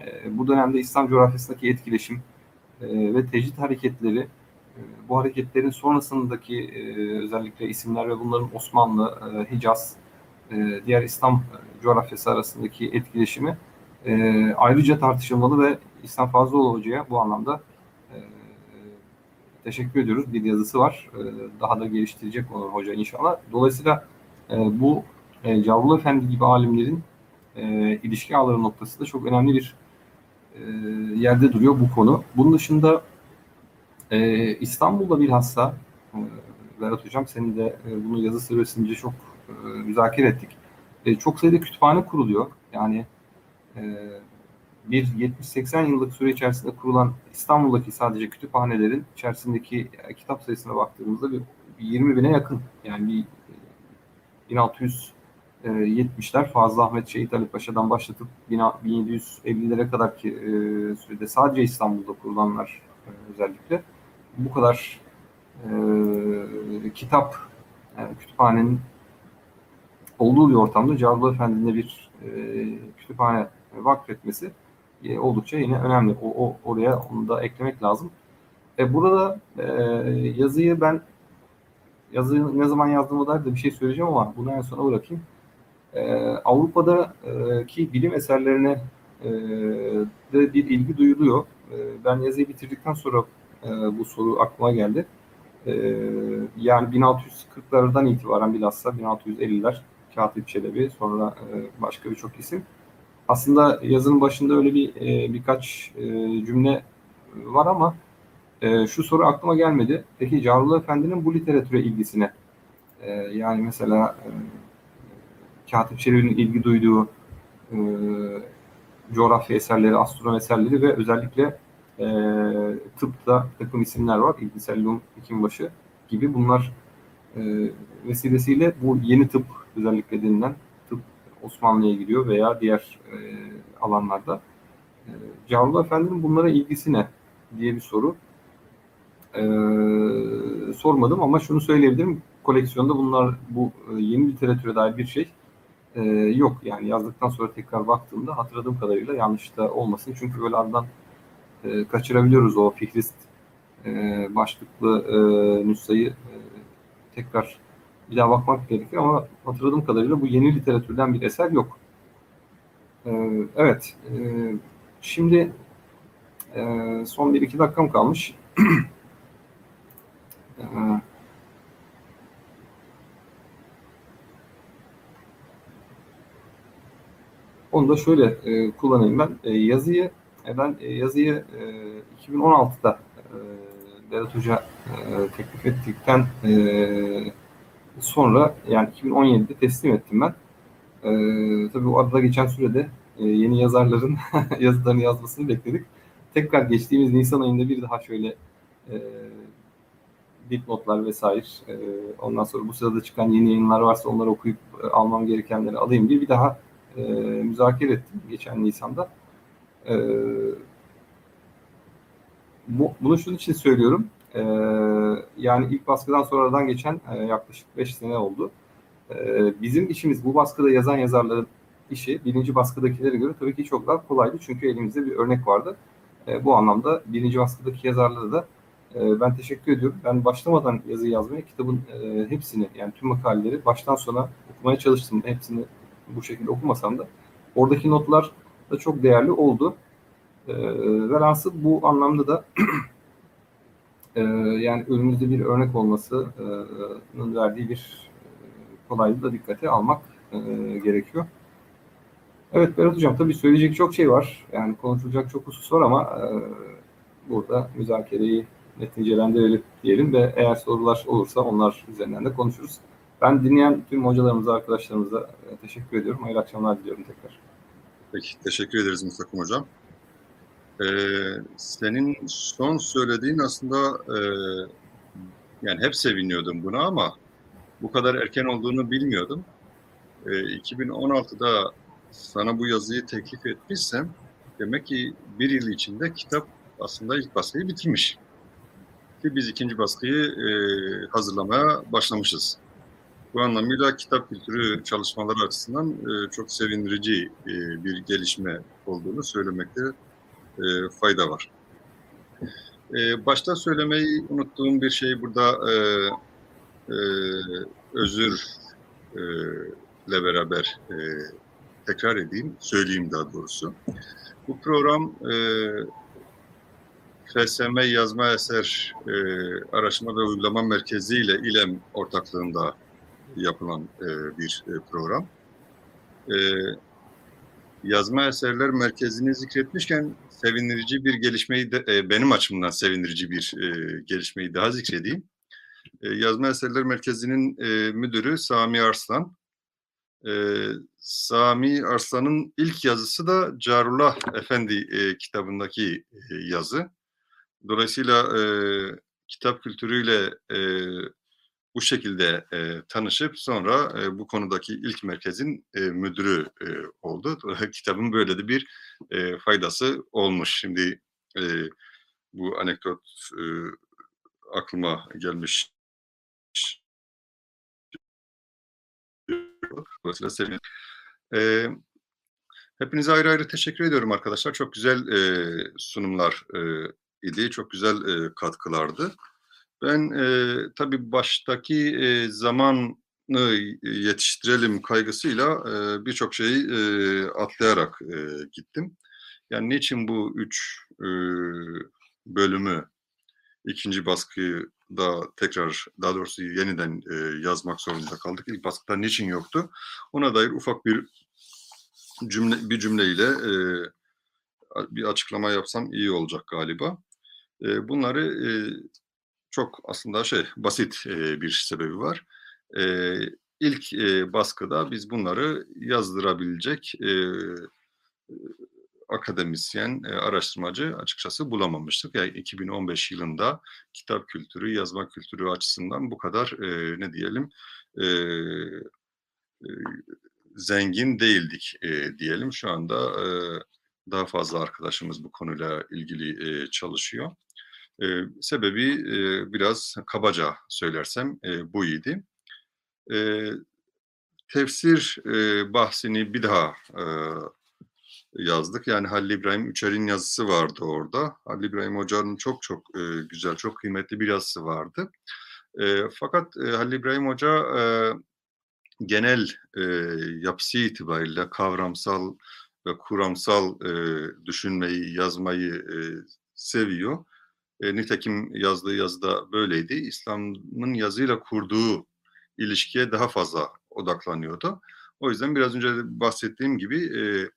E, bu dönemde İslam coğrafyasındaki etkileşim e, ve tecrit hareketleri, e, bu hareketlerin sonrasındaki e, özellikle isimler ve bunların Osmanlı, e, Hicaz, e, diğer İslam coğrafyası arasındaki etkileşimi ayrıca tartışılmalı ve İslam Fazlıoğlu Hoca'ya bu anlamda teşekkür ediyoruz. Bir yazısı var. Daha da geliştirecek onu hoca inşallah. Dolayısıyla e, bu e, Cavlu Efendi gibi alimlerin e, ilişki ağları noktası da çok önemli bir e, yerde duruyor bu konu. Bunun dışında e, İstanbul'da bilhassa e, Berat Hocam senin de e, bunu yazı süresince çok e, müzakere ettik. E, çok sayıda kütüphane kuruluyor. Yani e, bir 70-80 yıllık süre içerisinde kurulan İstanbul'daki sadece kütüphanelerin içerisindeki e, kitap sayısına baktığımızda bir 20 bine yakın. Yani bir 1670'ler Fazıl Ahmet Şehit Ali Paşa'dan başlatıp 1750'lere kadar ki e, sürede sadece İstanbul'da kurulanlar e, özellikle bu kadar e, kitap kütüphanenin olduğu bir ortamda Cavlı Efendi'ne bir e, kütüphane vakfetmesi e, oldukça yine önemli. O, o oraya onu da eklemek lazım. E, burada e, yazıyı ben yazı ne zaman yazdığıma dair de bir şey söyleyeceğim ama bunu en sona bırakayım. Ee, Avrupa'daki bilim eserlerine e, de bir ilgi duyuluyor. E, ben yazıyı bitirdikten sonra e, bu soru aklıma geldi. E, yani 1640'lardan itibaren bilhassa 1650'ler Katip Çelebi sonra e, başka birçok isim. Aslında yazının başında öyle bir e, birkaç e, cümle var ama e, şu soru aklıma gelmedi. Peki Carlı Efendi'nin bu literatüre ilgisine e, yani mesela e, Katip Çelebi'nin ilgi duyduğu e, coğrafya eserleri, astronomi eserleri ve özellikle e, tıpta takım isimler var. İlgisellum Hekimbaşı gibi bunlar e, vesilesiyle bu yeni tıp özellikle denilen tıp Osmanlı'ya gidiyor veya diğer e, alanlarda. E, Cavlu Efendi'nin bunlara ilgisi ne diye bir soru e, sormadım ama şunu söyleyebilirim. Koleksiyonda bunlar bu e, yeni literatüre dair bir şey e, yok. Yani yazdıktan sonra tekrar baktığımda hatırladığım kadarıyla yanlış da olmasın. Çünkü böyle ardından e, kaçırabiliyoruz o Fihrist e, başlıklı e, nüshayı e, tekrar bir daha bakmak gerekir ama hatırladığım kadarıyla bu yeni literatürden bir eser yok. E, evet. E, şimdi e, son bir iki dakikam kalmış. e, Onu da şöyle e, kullanayım ben. E, yazıyı e, ben e, yazıyı e, 2016'da e, Berat Hoca e, teklif ettikten e, sonra yani 2017'de teslim ettim ben. E, tabii bu arada geçen sürede e, yeni yazarların yazılarını yazmasını bekledik. Tekrar geçtiğimiz Nisan ayında bir daha şöyle e, dipnotlar vesaire e, ondan sonra bu sırada çıkan yeni yayınlar varsa onları okuyup e, almam gerekenleri alayım diye bir daha e, müzakere ettim geçen Nisan'da. E, bu, bunu şunun için söylüyorum. E, yani ilk baskıdan sonradan geçen e, yaklaşık 5 sene oldu. E, bizim işimiz bu baskıda yazan yazarların işi birinci baskıdakilere göre tabii ki çok daha kolaydı. Çünkü elimizde bir örnek vardı. E, bu anlamda birinci baskıdaki yazarlara da e, ben teşekkür ediyorum. Ben başlamadan yazı yazmaya kitabın e, hepsini yani tüm makaleleri baştan sona okumaya çalıştım. Hepsini bu şekilde okumasam da oradaki notlar da çok değerli oldu. E, bu anlamda da e, yani önümüzde bir örnek olmasının verdiği bir kolaylığı da dikkate almak e, gerekiyor. Evet Berat Hocam tabii söyleyecek çok şey var. Yani konuşulacak çok husus var ama e, burada müzakereyi neticelendirelim diyelim ve eğer sorular olursa onlar üzerinden de konuşuruz. Ben dinleyen tüm hocalarımıza, arkadaşlarımıza e, teşekkür ediyorum. Hayırlı akşamlar diliyorum tekrar. Peki, teşekkür ederiz Mustafa Hocam. Ee, senin son söylediğin aslında e, yani hep seviniyordum buna ama bu kadar erken olduğunu bilmiyordum. Ee, 2016'da sana bu yazıyı teklif etmişsem demek ki bir yıl içinde kitap aslında ilk baskıyı bitirmiş. Ki biz ikinci baskıyı e, hazırlamaya başlamışız. Bu anlamıyla kitap kültürü çalışmaları açısından e, çok sevindirici e, bir gelişme olduğunu söylemekte e, fayda var. E, başta söylemeyi unuttuğum bir şey burada e, e, özürle e, beraber e, tekrar edeyim, söyleyeyim daha doğrusu. Bu program e, FSM Yazma Eser e, Araştırma ve Uygulama Merkezi ile İLEM ortaklığında yapılan e, bir e, program. E, yazma Eserler Merkezi'ni zikretmişken sevindirici bir gelişmeyi de, e, benim açımdan sevindirici bir e, gelişmeyi daha zikredeyim. E, yazma Eserler Merkezi'nin e, müdürü Sami Arslan. E, Sami Arslan'ın ilk yazısı da Carullah Efendi e, kitabındaki e, yazı. Dolayısıyla e, kitap kültürüyle e, bu şekilde e, tanışıp sonra e, bu konudaki ilk merkezin e, müdürü e, oldu. Kitabın böyle de bir e, faydası olmuş. Şimdi e, bu anekdot e, aklıma gelmiş. Dolayısıyla hepinize ayrı ayrı teşekkür ediyorum arkadaşlar. Çok güzel e, sunumlar e, idi. Çok güzel e, katkılardı. Ben e, tabii baştaki e, zamanı yetiştirelim kaygısıyla e, birçok şeyi e, atlayarak e, gittim. Yani niçin bu üç e, bölümü ikinci baskıyı da tekrar daha doğrusu yeniden e, yazmak zorunda kaldık. İlk baskıda niçin yoktu? Ona dair ufak bir cümle bir cümleyle e, bir açıklama yapsam iyi olacak galiba. Bunları çok aslında şey basit bir sebebi var. E, ilk e, baskıda biz bunları yazdırabilecek akademisyen, araştırmacı açıkçası bulamamıştık. Yani 2015 yılında kitap kültürü, yazma kültürü açısından bu kadar ne diyelim zengin değildik diyelim. Şu anda daha fazla arkadaşımız bu konuyla ilgili çalışıyor. E, sebebi e, biraz kabaca söylersem e, bu idi. E, tefsir e, bahsini bir daha e, yazdık. Yani Halil İbrahim Üçer'in yazısı vardı orada. Halil İbrahim Hoca'nın çok çok e, güzel, çok kıymetli bir yazısı vardı. E, fakat e, Halil İbrahim Hoca e, genel e, yapısı itibariyle kavramsal ve kuramsal e, düşünmeyi, yazmayı e, seviyor. E, nitekim yazdığı yazıda böyleydi. İslam'ın yazıyla kurduğu ilişkiye daha fazla odaklanıyordu. O yüzden biraz önce bahsettiğim gibi e,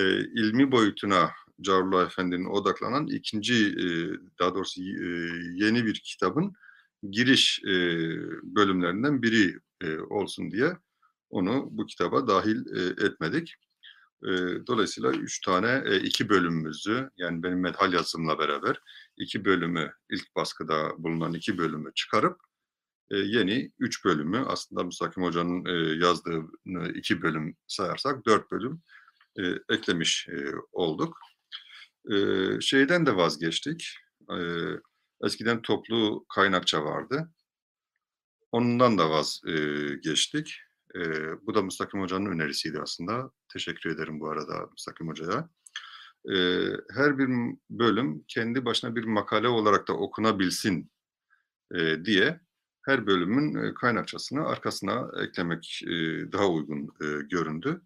e, ilmi boyutuna Carullah Efendi'nin odaklanan ikinci, e, daha doğrusu e, yeni bir kitabın giriş e, bölümlerinden biri e, olsun diye onu bu kitaba dahil e, etmedik. Dolayısıyla üç tane, e, iki bölümümüzü yani benim medhal yazımla beraber iki bölümü, ilk baskıda bulunan iki bölümü çıkarıp e, yeni üç bölümü aslında Mustakim Hoca'nın e, yazdığını iki bölüm sayarsak dört bölüm e, eklemiş olduk. Şeyden de vazgeçtik. Eskiden toplu kaynakça vardı. Ondan da vazgeçtik. E, bu da Mustakim Hoca'nın önerisiydi aslında. Teşekkür ederim bu arada Mustakim Hoca'ya. E, her bir bölüm kendi başına bir makale olarak da okunabilsin e, diye her bölümün kaynakçasını arkasına eklemek e, daha uygun e, göründü.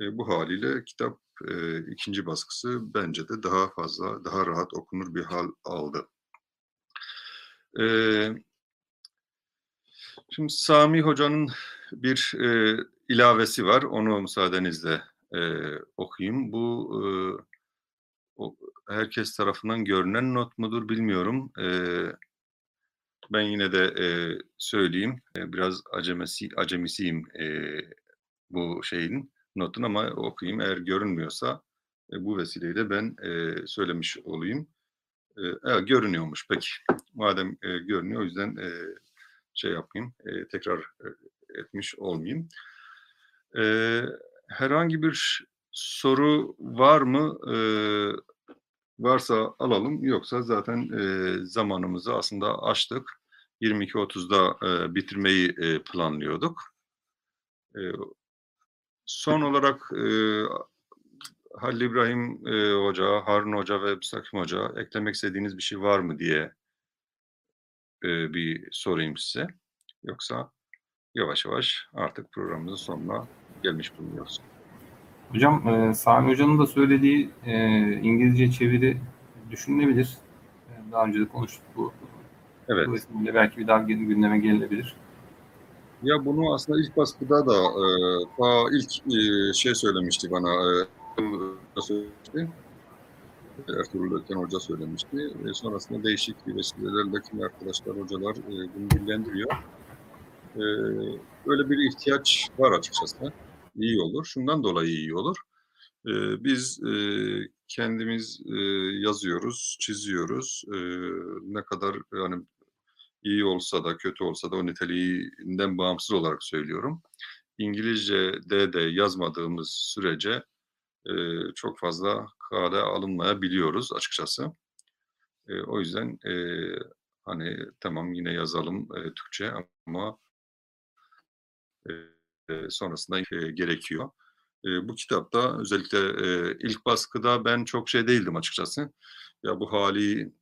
E, bu haliyle kitap e, ikinci baskısı bence de daha fazla, daha rahat okunur bir hal aldı. E, şimdi Sami Hoca'nın bir e, ilavesi var. Onu müsaadenizle e, okuyayım. Bu e, o, herkes tarafından görünen not mudur bilmiyorum. E, ben yine de e, söyleyeyim. E, biraz acemisi, acemisiyim e, bu şeyin notun ama okuyayım. Eğer görünmüyorsa e, bu vesileyle ben e, söylemiş olayım. E, e, görünüyormuş peki. Madem e, görünüyor o yüzden e, şey yapmayayım. E, tekrar e, etmiş olmayayım. E, herhangi bir soru var mı? E, varsa alalım. Yoksa zaten e, zamanımızı aslında açtık. 22.30'da e, bitirmeyi e, planlıyorduk. E, son olarak e, Halil İbrahim e, Hoca, Harun Hoca ve Müstakim Hoca eklemek istediğiniz bir şey var mı diye e, bir sorayım size. Yoksa yavaş yavaş artık programımızın sonuna gelmiş bulunuyoruz. Hocam e, Sami Hoca'nın da söylediği e, İngilizce çeviri düşünülebilir. E, daha önce de konuştuk bu. Evet. Dolayısıyla belki bir daha gündeme gelebilir. Ya bunu aslında ilk baskıda da e, ta ilk e, şey söylemişti bana e, söylemişti. Ertuğrul Ökten Hoca söylemişti. E, sonrasında değişik vesilelerle kimi arkadaşlar, hocalar e, bunu dillendiriyor. E, öyle bir ihtiyaç var açıkçası. İyi olur. Şundan dolayı iyi olur. E, biz e, kendimiz e, yazıyoruz, çiziyoruz. E, ne kadar yani iyi olsa da kötü olsa da o niteliğinden bağımsız olarak söylüyorum. İngilizce'de de yazmadığımız sürece e, çok fazla kale alınmayabiliyoruz açıkçası. O yüzden hani tamam yine yazalım Türkçe ama sonrasında gerekiyor. Bu kitapta özellikle ilk baskıda ben çok şey değildim açıkçası. Ya bu hali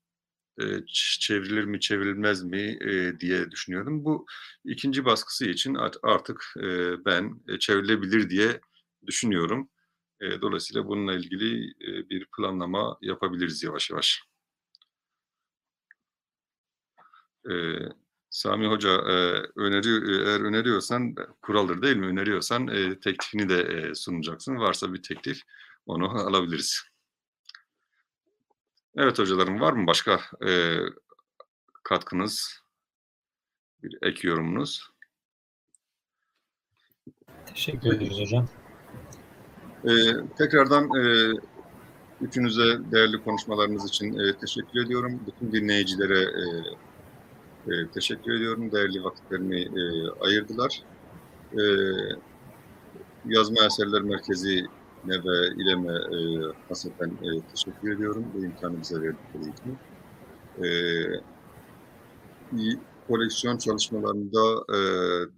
çevrilir mi çevrilmez mi diye düşünüyordum. Bu ikinci baskısı için art- artık ben çevrilebilir diye düşünüyorum. Dolayısıyla bununla ilgili bir planlama yapabiliriz yavaş yavaş. E, Sami Hoca e, öneriyor, eğer öneriyorsan kuraldır değil mi? Öneriyorsan e, teklifini de e, sunacaksın. Varsa bir teklif onu alabiliriz. Evet hocalarım var mı başka e, katkınız, bir ek yorumunuz? Teşekkür ederiz hocam. E, tekrardan e, üçünüze değerli konuşmalarınız için e, teşekkür ediyorum. Bütün dinleyicilere e, e, teşekkür ediyorum. Değerli vakitlerini e, ayırdılar. E, Yazma Eserler Merkezi ne ve İLEM'e e, hasreten e, teşekkür ediyorum bu imkanı bize verdikleri için. E, koleksiyon çalışmalarında e,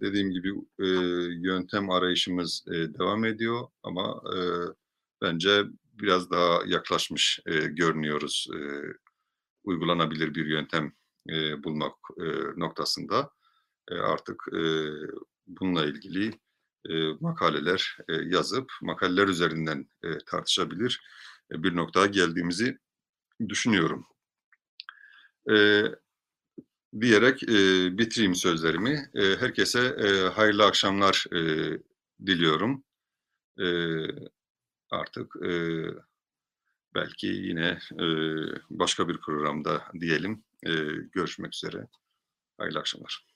dediğim gibi e, yöntem arayışımız e, devam ediyor ama e, bence biraz daha yaklaşmış e, görünüyoruz e, uygulanabilir bir yöntem e, bulmak e, noktasında E, artık e, bununla ilgili e, makaleler e, yazıp makaleler üzerinden e, tartışabilir e, bir noktaya geldiğimizi düşünüyorum. E, diyerek e, bitireyim sözlerimi. E, herkese e, hayırlı akşamlar e, diliyorum. E, artık e, belki yine e, başka bir programda diyelim. Görüşmek üzere. Hayırlı akşamlar.